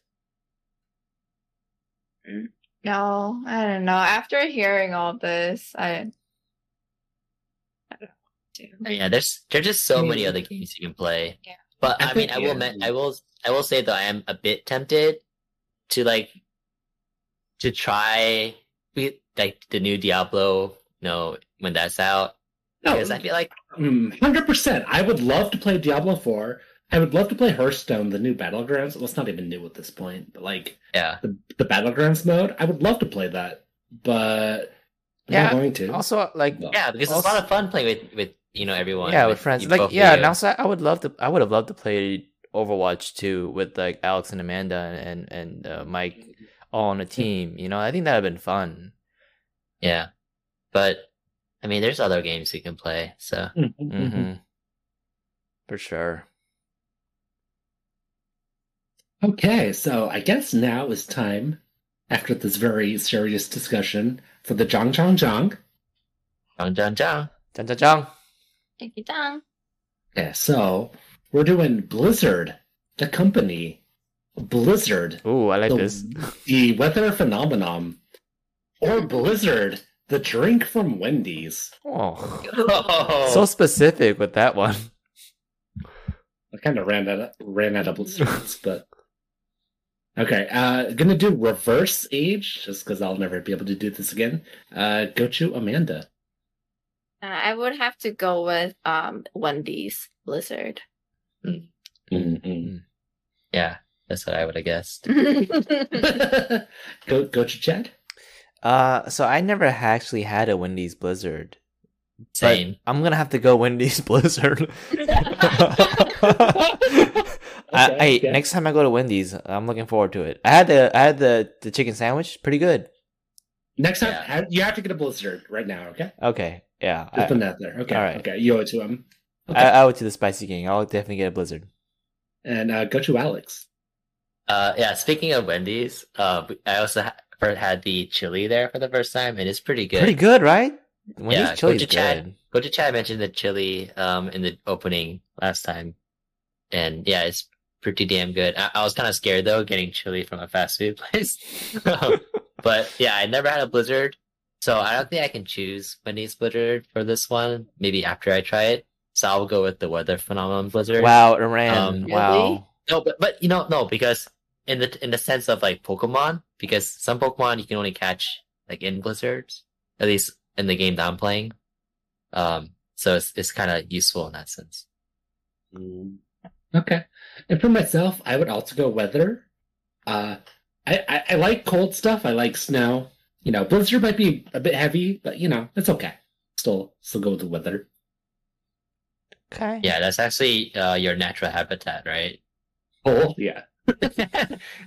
Mm. No, I don't know. After hearing all this, I. I don't know. what to do. I mean, yeah, there's there's just so I many other games you can play. Yeah. But I I, mean, I will yeah. I will I will say though I am a bit tempted to like to try like the new Diablo, you know, when that's out. No, Because I feel like mm, hundred percent. I would love to play Diablo Four. I would love to play Hearthstone, the new Battlegrounds. Well, it's not even new at this point, but like yeah, the the Battlegrounds mode, I would love to play that, but I'm Yeah, not going to. Also, like No. yeah, because it's a lot of fun playing with with you know everyone. yeah, with friends. Like yeah, you. and also I would love to. I would have loved to play Overwatch too with like Alex and Amanda and and uh, Mike all on a team. You know, I think that would have been fun. yeah, but I mean, there's other games you can play. So Mhm. hmm For sure. Okay, so I guess now is time, after this very serious discussion, for the Zhang Zhang Zhang. Zhang Zhang Zhang. Dun, dun, dun. Thank you, Dong. Okay, so we're doing Blizzard, the company. Blizzard, Ooh, I like the, this. the weather phenomenon. Or Blizzard, the drink from Wendy's. Oh, Oh, so specific with that one. I kind of ran out of, ran out of Blizzards, but okay. Uh, gonna do reverse age just because I'll never be able to do this again. Uh, Gochu Amanda. Uh, I would have to go with um Wendy's Blizzard. Mm-mm. yeah, that's what I would have guessed. go Gochu Chad. Uh, so I never actually had a Wendy's Blizzard. but Same. I'm gonna have to go Wendy's Blizzard. I, Okay, hey, okay. next time I go to Wendy's, I'm looking forward to it. I had the I had the the chicken sandwich, pretty good. Next time, Yeah. you have to get a Blizzard right now. Okay, Okay, yeah, just I, put that there. Okay, all right. okay, you owe it to him. Okay. I, I owe it to the Spicy King. I'll definitely get a Blizzard. and uh, Gochu Alex. Uh, yeah. Speaking of Wendy's, uh, I also ha- first had the chili there for the first time, and it's pretty good. Pretty good, right? Wendy's Yeah, Gochu Chad. good. Gochu Chad mentioned the chili um in the opening last time, and yeah, it's pretty damn good. I, I was kind of scared though getting chili from a fast food place, but yeah, I never had a Blizzard, so I don't think I can choose Wendy's Blizzard for this one. Maybe after I try it, so I'll go with the Weather Phenomenon Blizzard. Wow, Iran. Um, wow. No, but but you know no because in the in the sense of like Pokemon because some Pokemon you can only catch like in blizzards at least in the game that I'm playing. Um, so it's it's kind of useful in that sense. Mm. Okay. And for myself, I would also go weather. Uh, I, I, I like cold stuff. I like snow. You know, blizzard might be a bit heavy, but you know, it's okay. Still, still go with the weather. Okay. Yeah, that's actually uh, your natural habitat, right? Cold, yeah.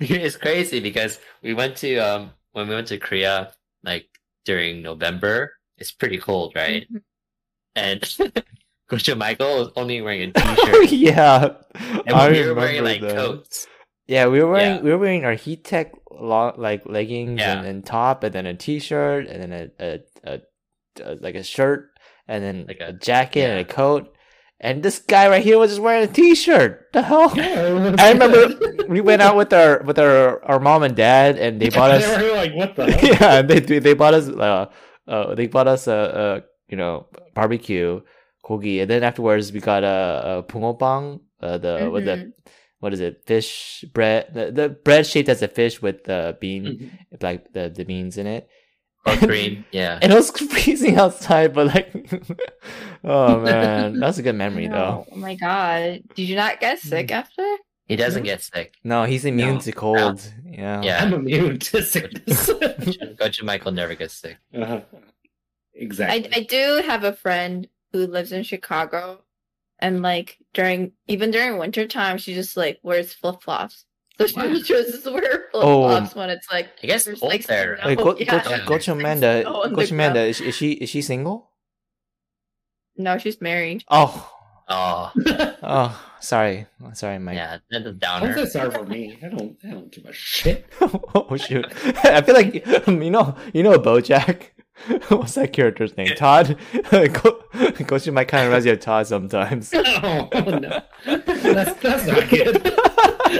it's crazy because we went to um when we went to Korea like during November. It's pretty cold, right? And Gochu Michael was only wearing a t-shirt. yeah. And I we were wearing like that. coats. Yeah, we were wearing Yeah. we were wearing our heat tech lo- like leggings Yeah. and, and top, and then a t-shirt, and then a, a, a, a like a shirt, and then Like a, jacket and a coat. And this guy right here was just wearing a t-shirt. The hell! I I remember we went out with our with our, our mom and dad, and they bought us. They were like, what the hell? yeah, they they bought us uh, uh they bought us a, a you know barbecue kogi, and then afterwards we got a, a bungeoppang, uh, the with the what is it fish bread the, the bread shaped as a fish with the bean Mhm. like the, the beans in it. Or green, yeah. And it was freezing outside, but like, oh man, that's a good memory No. though. Oh my god. Did you not get sick after? He doesn't get sick. No, he's immune No. to cold. Yeah. Yeah. I'm immune to sickness. Gochu Michael never gets sick. uh-huh. I Exactly. I do have a friend who lives in Chicago and like during even during winter time she just like wears flip flops. So she oh, Wow. just wear flip Oh. flops when it's like I guess There's, cold like, there. snow. Wait, go, yeah, go, yeah. go to Amanda. Snow on Gochu Amanda. Is, is she is she single? no, she's married. Oh, Oh, oh, sorry, sorry, Mike. yeah, that's a How's downer. that sorry for me? I don't. I don't give a shit. oh shoot! I feel like you know, you know, BoJack. What's that character's name? Todd. Go, Gochu Mike kind of reminds you of Todd sometimes. Oh, no, that's that's not good.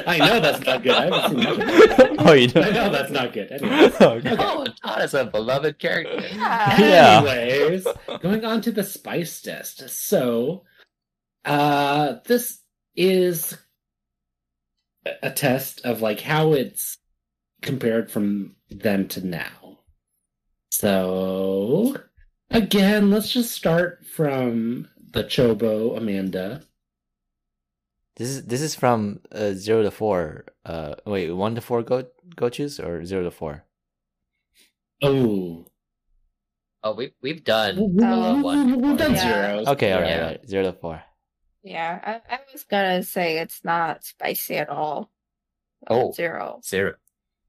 I know that's not good. I haven't seen much of it. oh, you know. I know that's not good. Anyways. Okay. Oh, Todd is a beloved character. Yeah. Yeah. Anyways, going on to the spice test. So, uh, this is a- a test of like how it's compared from then to now. So, again, let's just start from the Chobo Amanda. This is this is from uh, zero to four. Uh, wait, one to four go go choose or zero to four. Oh, Oh, we we've done we've, uh, one. we've done Yeah. zeros. Okay, all right, Yeah. all right, zero to four. Yeah, I, I was gonna say it's not spicy at all. Oh. Zero. zero.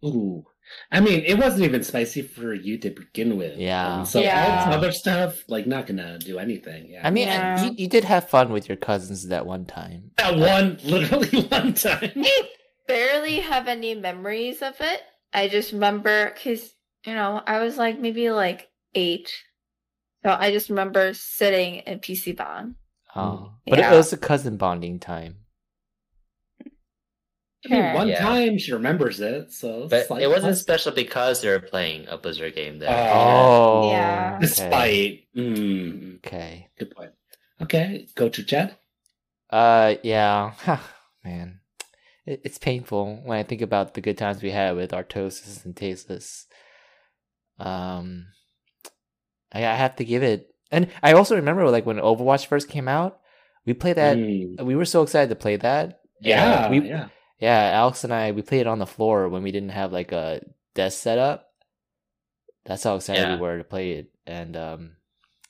Ooh. I mean, it wasn't even spicy for you to begin with. Yeah. Um, so all Yeah. this other stuff, like, not gonna do anything. Yeah. I mean, Yeah. you, you did have fun with your cousins that one time. that one, literally one time. I barely have any memories of it. I just remember because you know I was like maybe like eight, so I just remember sitting in PC bang. Oh, but it was a cousin bonding time. I mean, one Yeah. time she remembers it, so But like, it wasn't plus- special because they were playing a Blizzard game there. Oh. Oh, Yeah. Okay. Despite, mm, okay. good point. Okay, go to Chad. Uh, yeah, man, it, it's painful when I think about the good times we had with Artosis and Tasteless. Um, I, I have to give it, and I also remember like when Overwatch first came out, we played that. Mm, We were so excited to play that. yeah, we- yeah. Yeah, Alex and I we played it on the floor when we didn't have like a desk set up. That's how excited Yeah. we were to play it, and um,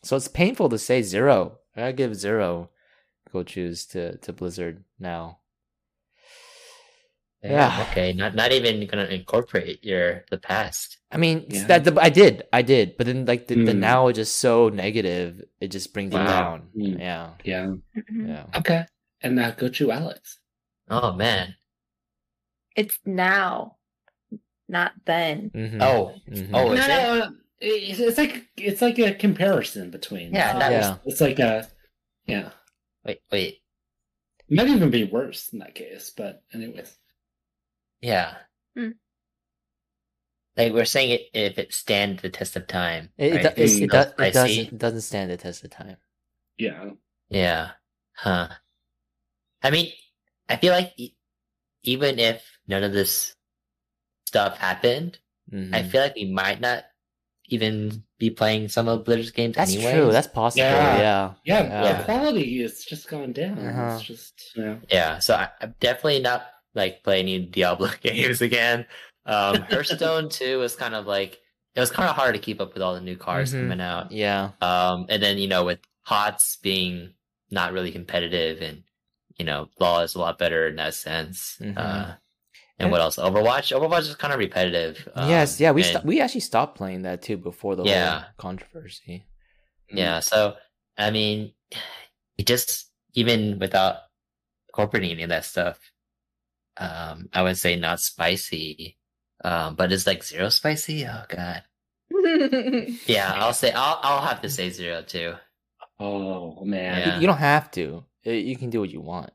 so it's painful to say zero. I give zero. Gochus to to Blizzard now. Yeah. Okay. Not not even gonna incorporate your the past. I mean Yeah. that the, I did, I did, but then like the, the Hmm. now is just so negative, it just brings it down. Hmm. Yeah, Yeah. Yeah. Okay. And now go to Alex. Oh man. It's now, not then. Mhm. Oh. Mhm. Oh, is no, it? no, no. It's, it's like it's like a comparison between. Yeah, It's- that Yeah. It's like a yeah. Wait. Wait. It might even be worse in that case, but anyways. Yeah. Hmm. Like we're saying it if it stands the test of time. It, it, right? do- it, it, still does, it doesn't, it doesn't stand the test of time. Yeah. Yeah. Huh. I mean, I feel like e- even if none of this stuff happened, Mhm. I feel like we might not even be playing some of Blizzard's games That's anyway. true. That's possible. Yeah. Yeah. Yeah, Yeah. the quality is just gone down. Uh-huh. It's just you know. Yeah, so I, I'm definitely not like playing any Diablo games again. Um, Hearthstone too was kind of like it was kind of hard to keep up with all the new cards Mhm. coming out. Yeah. Um, and then you know with HOTS being not really competitive, and you know LoL is a lot better in that sense. Mhm. Uh, and what else? Overwatch. Overwatch is kind of repetitive. Um, yes. Yeah. We and- sto- we actually stopped playing that too before the Yeah. whole controversy. Yeah, so I mean, it just even without incorporating any of that stuff, um, I would say not spicy. Um, but it's like zero spicy. Oh god. Yeah, I'll say I'll I'll have to say zero too. Oh man. You- Yeah. You, don't have to. You can do what you want.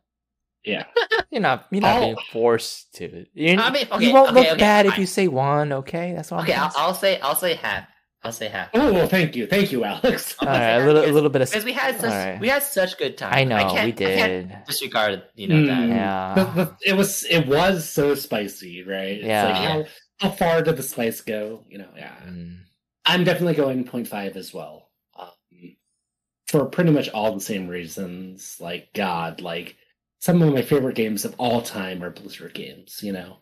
Yeah. You're not. You're not Oh. being forced to. You're, I mean, okay, you won't okay, look okay, bad if you say one. Okay, that's all. I'm Okay, I'll. I'll say I'll say half. I'll say half. Oh well, thank you, thank you, Alex. All right, a little, a little bit of. Because we had such Alright. we had such good time. I know can't- we I can't did. disregard you know Mm. that. Yeah. The- the- it was it was so spicy, right? It's Yeah. like how how far did the spice go? You know, yeah. Mm. I'm definitely going 0.5 as well. Um, for pretty much all the same reasons. Like God, like some of my favorite games of all time are Blizzard games, you know.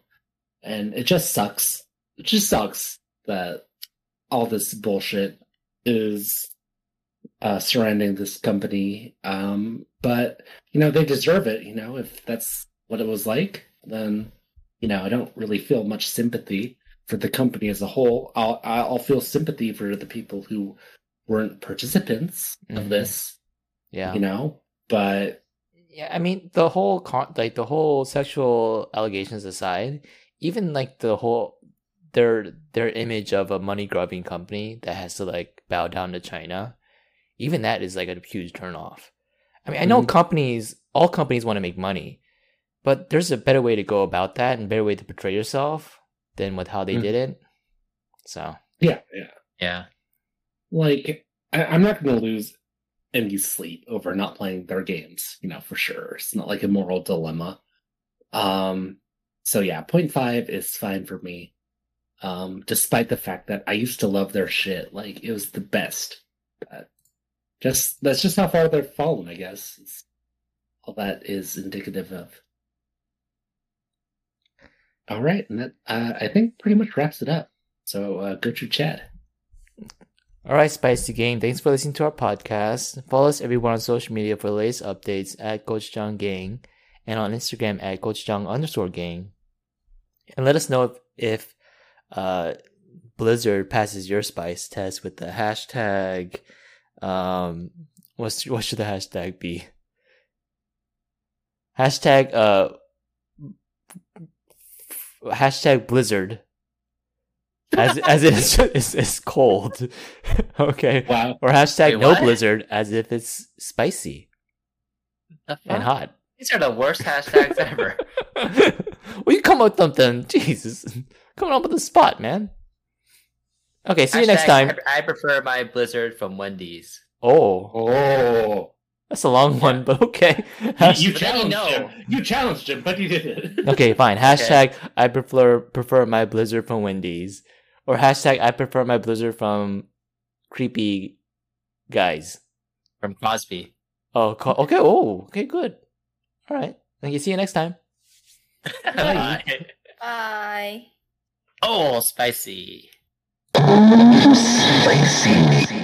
And it just sucks. It just sucks that all this bullshit is uh, surrounding this company. Um, but you know they deserve it. You know, if that's what it was like, then you know I don't really feel much sympathy for the company as a whole. I'll I'll feel sympathy for the people who weren't participants Mhm. of this. Yeah. You know, but Yeah, I mean the whole con- like the whole sexual allegations aside, even like the whole their their image of a money grubbing company that has to like bow down to China, even that is like a huge turnoff. I mean, I know Mhm. companies, all companies want to make money, but there's a better way to go about that and better way to portray yourself than with how they Mm. did it. So Yeah, yeah. Yeah. Like I, I'm not going to lose any sleep over not playing their games. You know, for sure. It's not like a moral dilemma. Um. So yeah, 0.5 is fine for me. Um, despite the fact that I used to love their shit, like it was the best. But just that's just how far they've fallen, I guess. It's all that is indicative of. All right, and that uh, I think pretty much wraps it up. So uh, go to Chad. All right, Spicy Game. Thanks for listening to our podcast. Follow us everywhere on social media for the latest updates at Gochujang Gang and on Instagram at Gochujang underscore Gang. And let us know if, if uh, Blizzard passes your spice test with the hashtag. Um, what's what should the hashtag be? Hashtag uh, hashtag Blizzard. As as it is, it's, it's cold. okay. Wow. Or hashtag Wait, no what? blizzard as if it's spicy and hot. These are the worst hashtags ever. well, you come up with something. Jesus. Coming up with a spot, man. Okay, see you next time. I, I prefer my Blizzard from Wendy's. Oh, Oh, that's a long one, but okay. you, Hash- you challenged you him. You challenged him, but he did it. okay, fine. Hashtag I prefer prefer my blizzard from Wendy's. Or hashtag I prefer my blizzard from creepy guys. From Crosby. Oh, co- okay. Oh, okay, good. All right. Thank you. See you next time. Bye. oh, spicy. Spicy.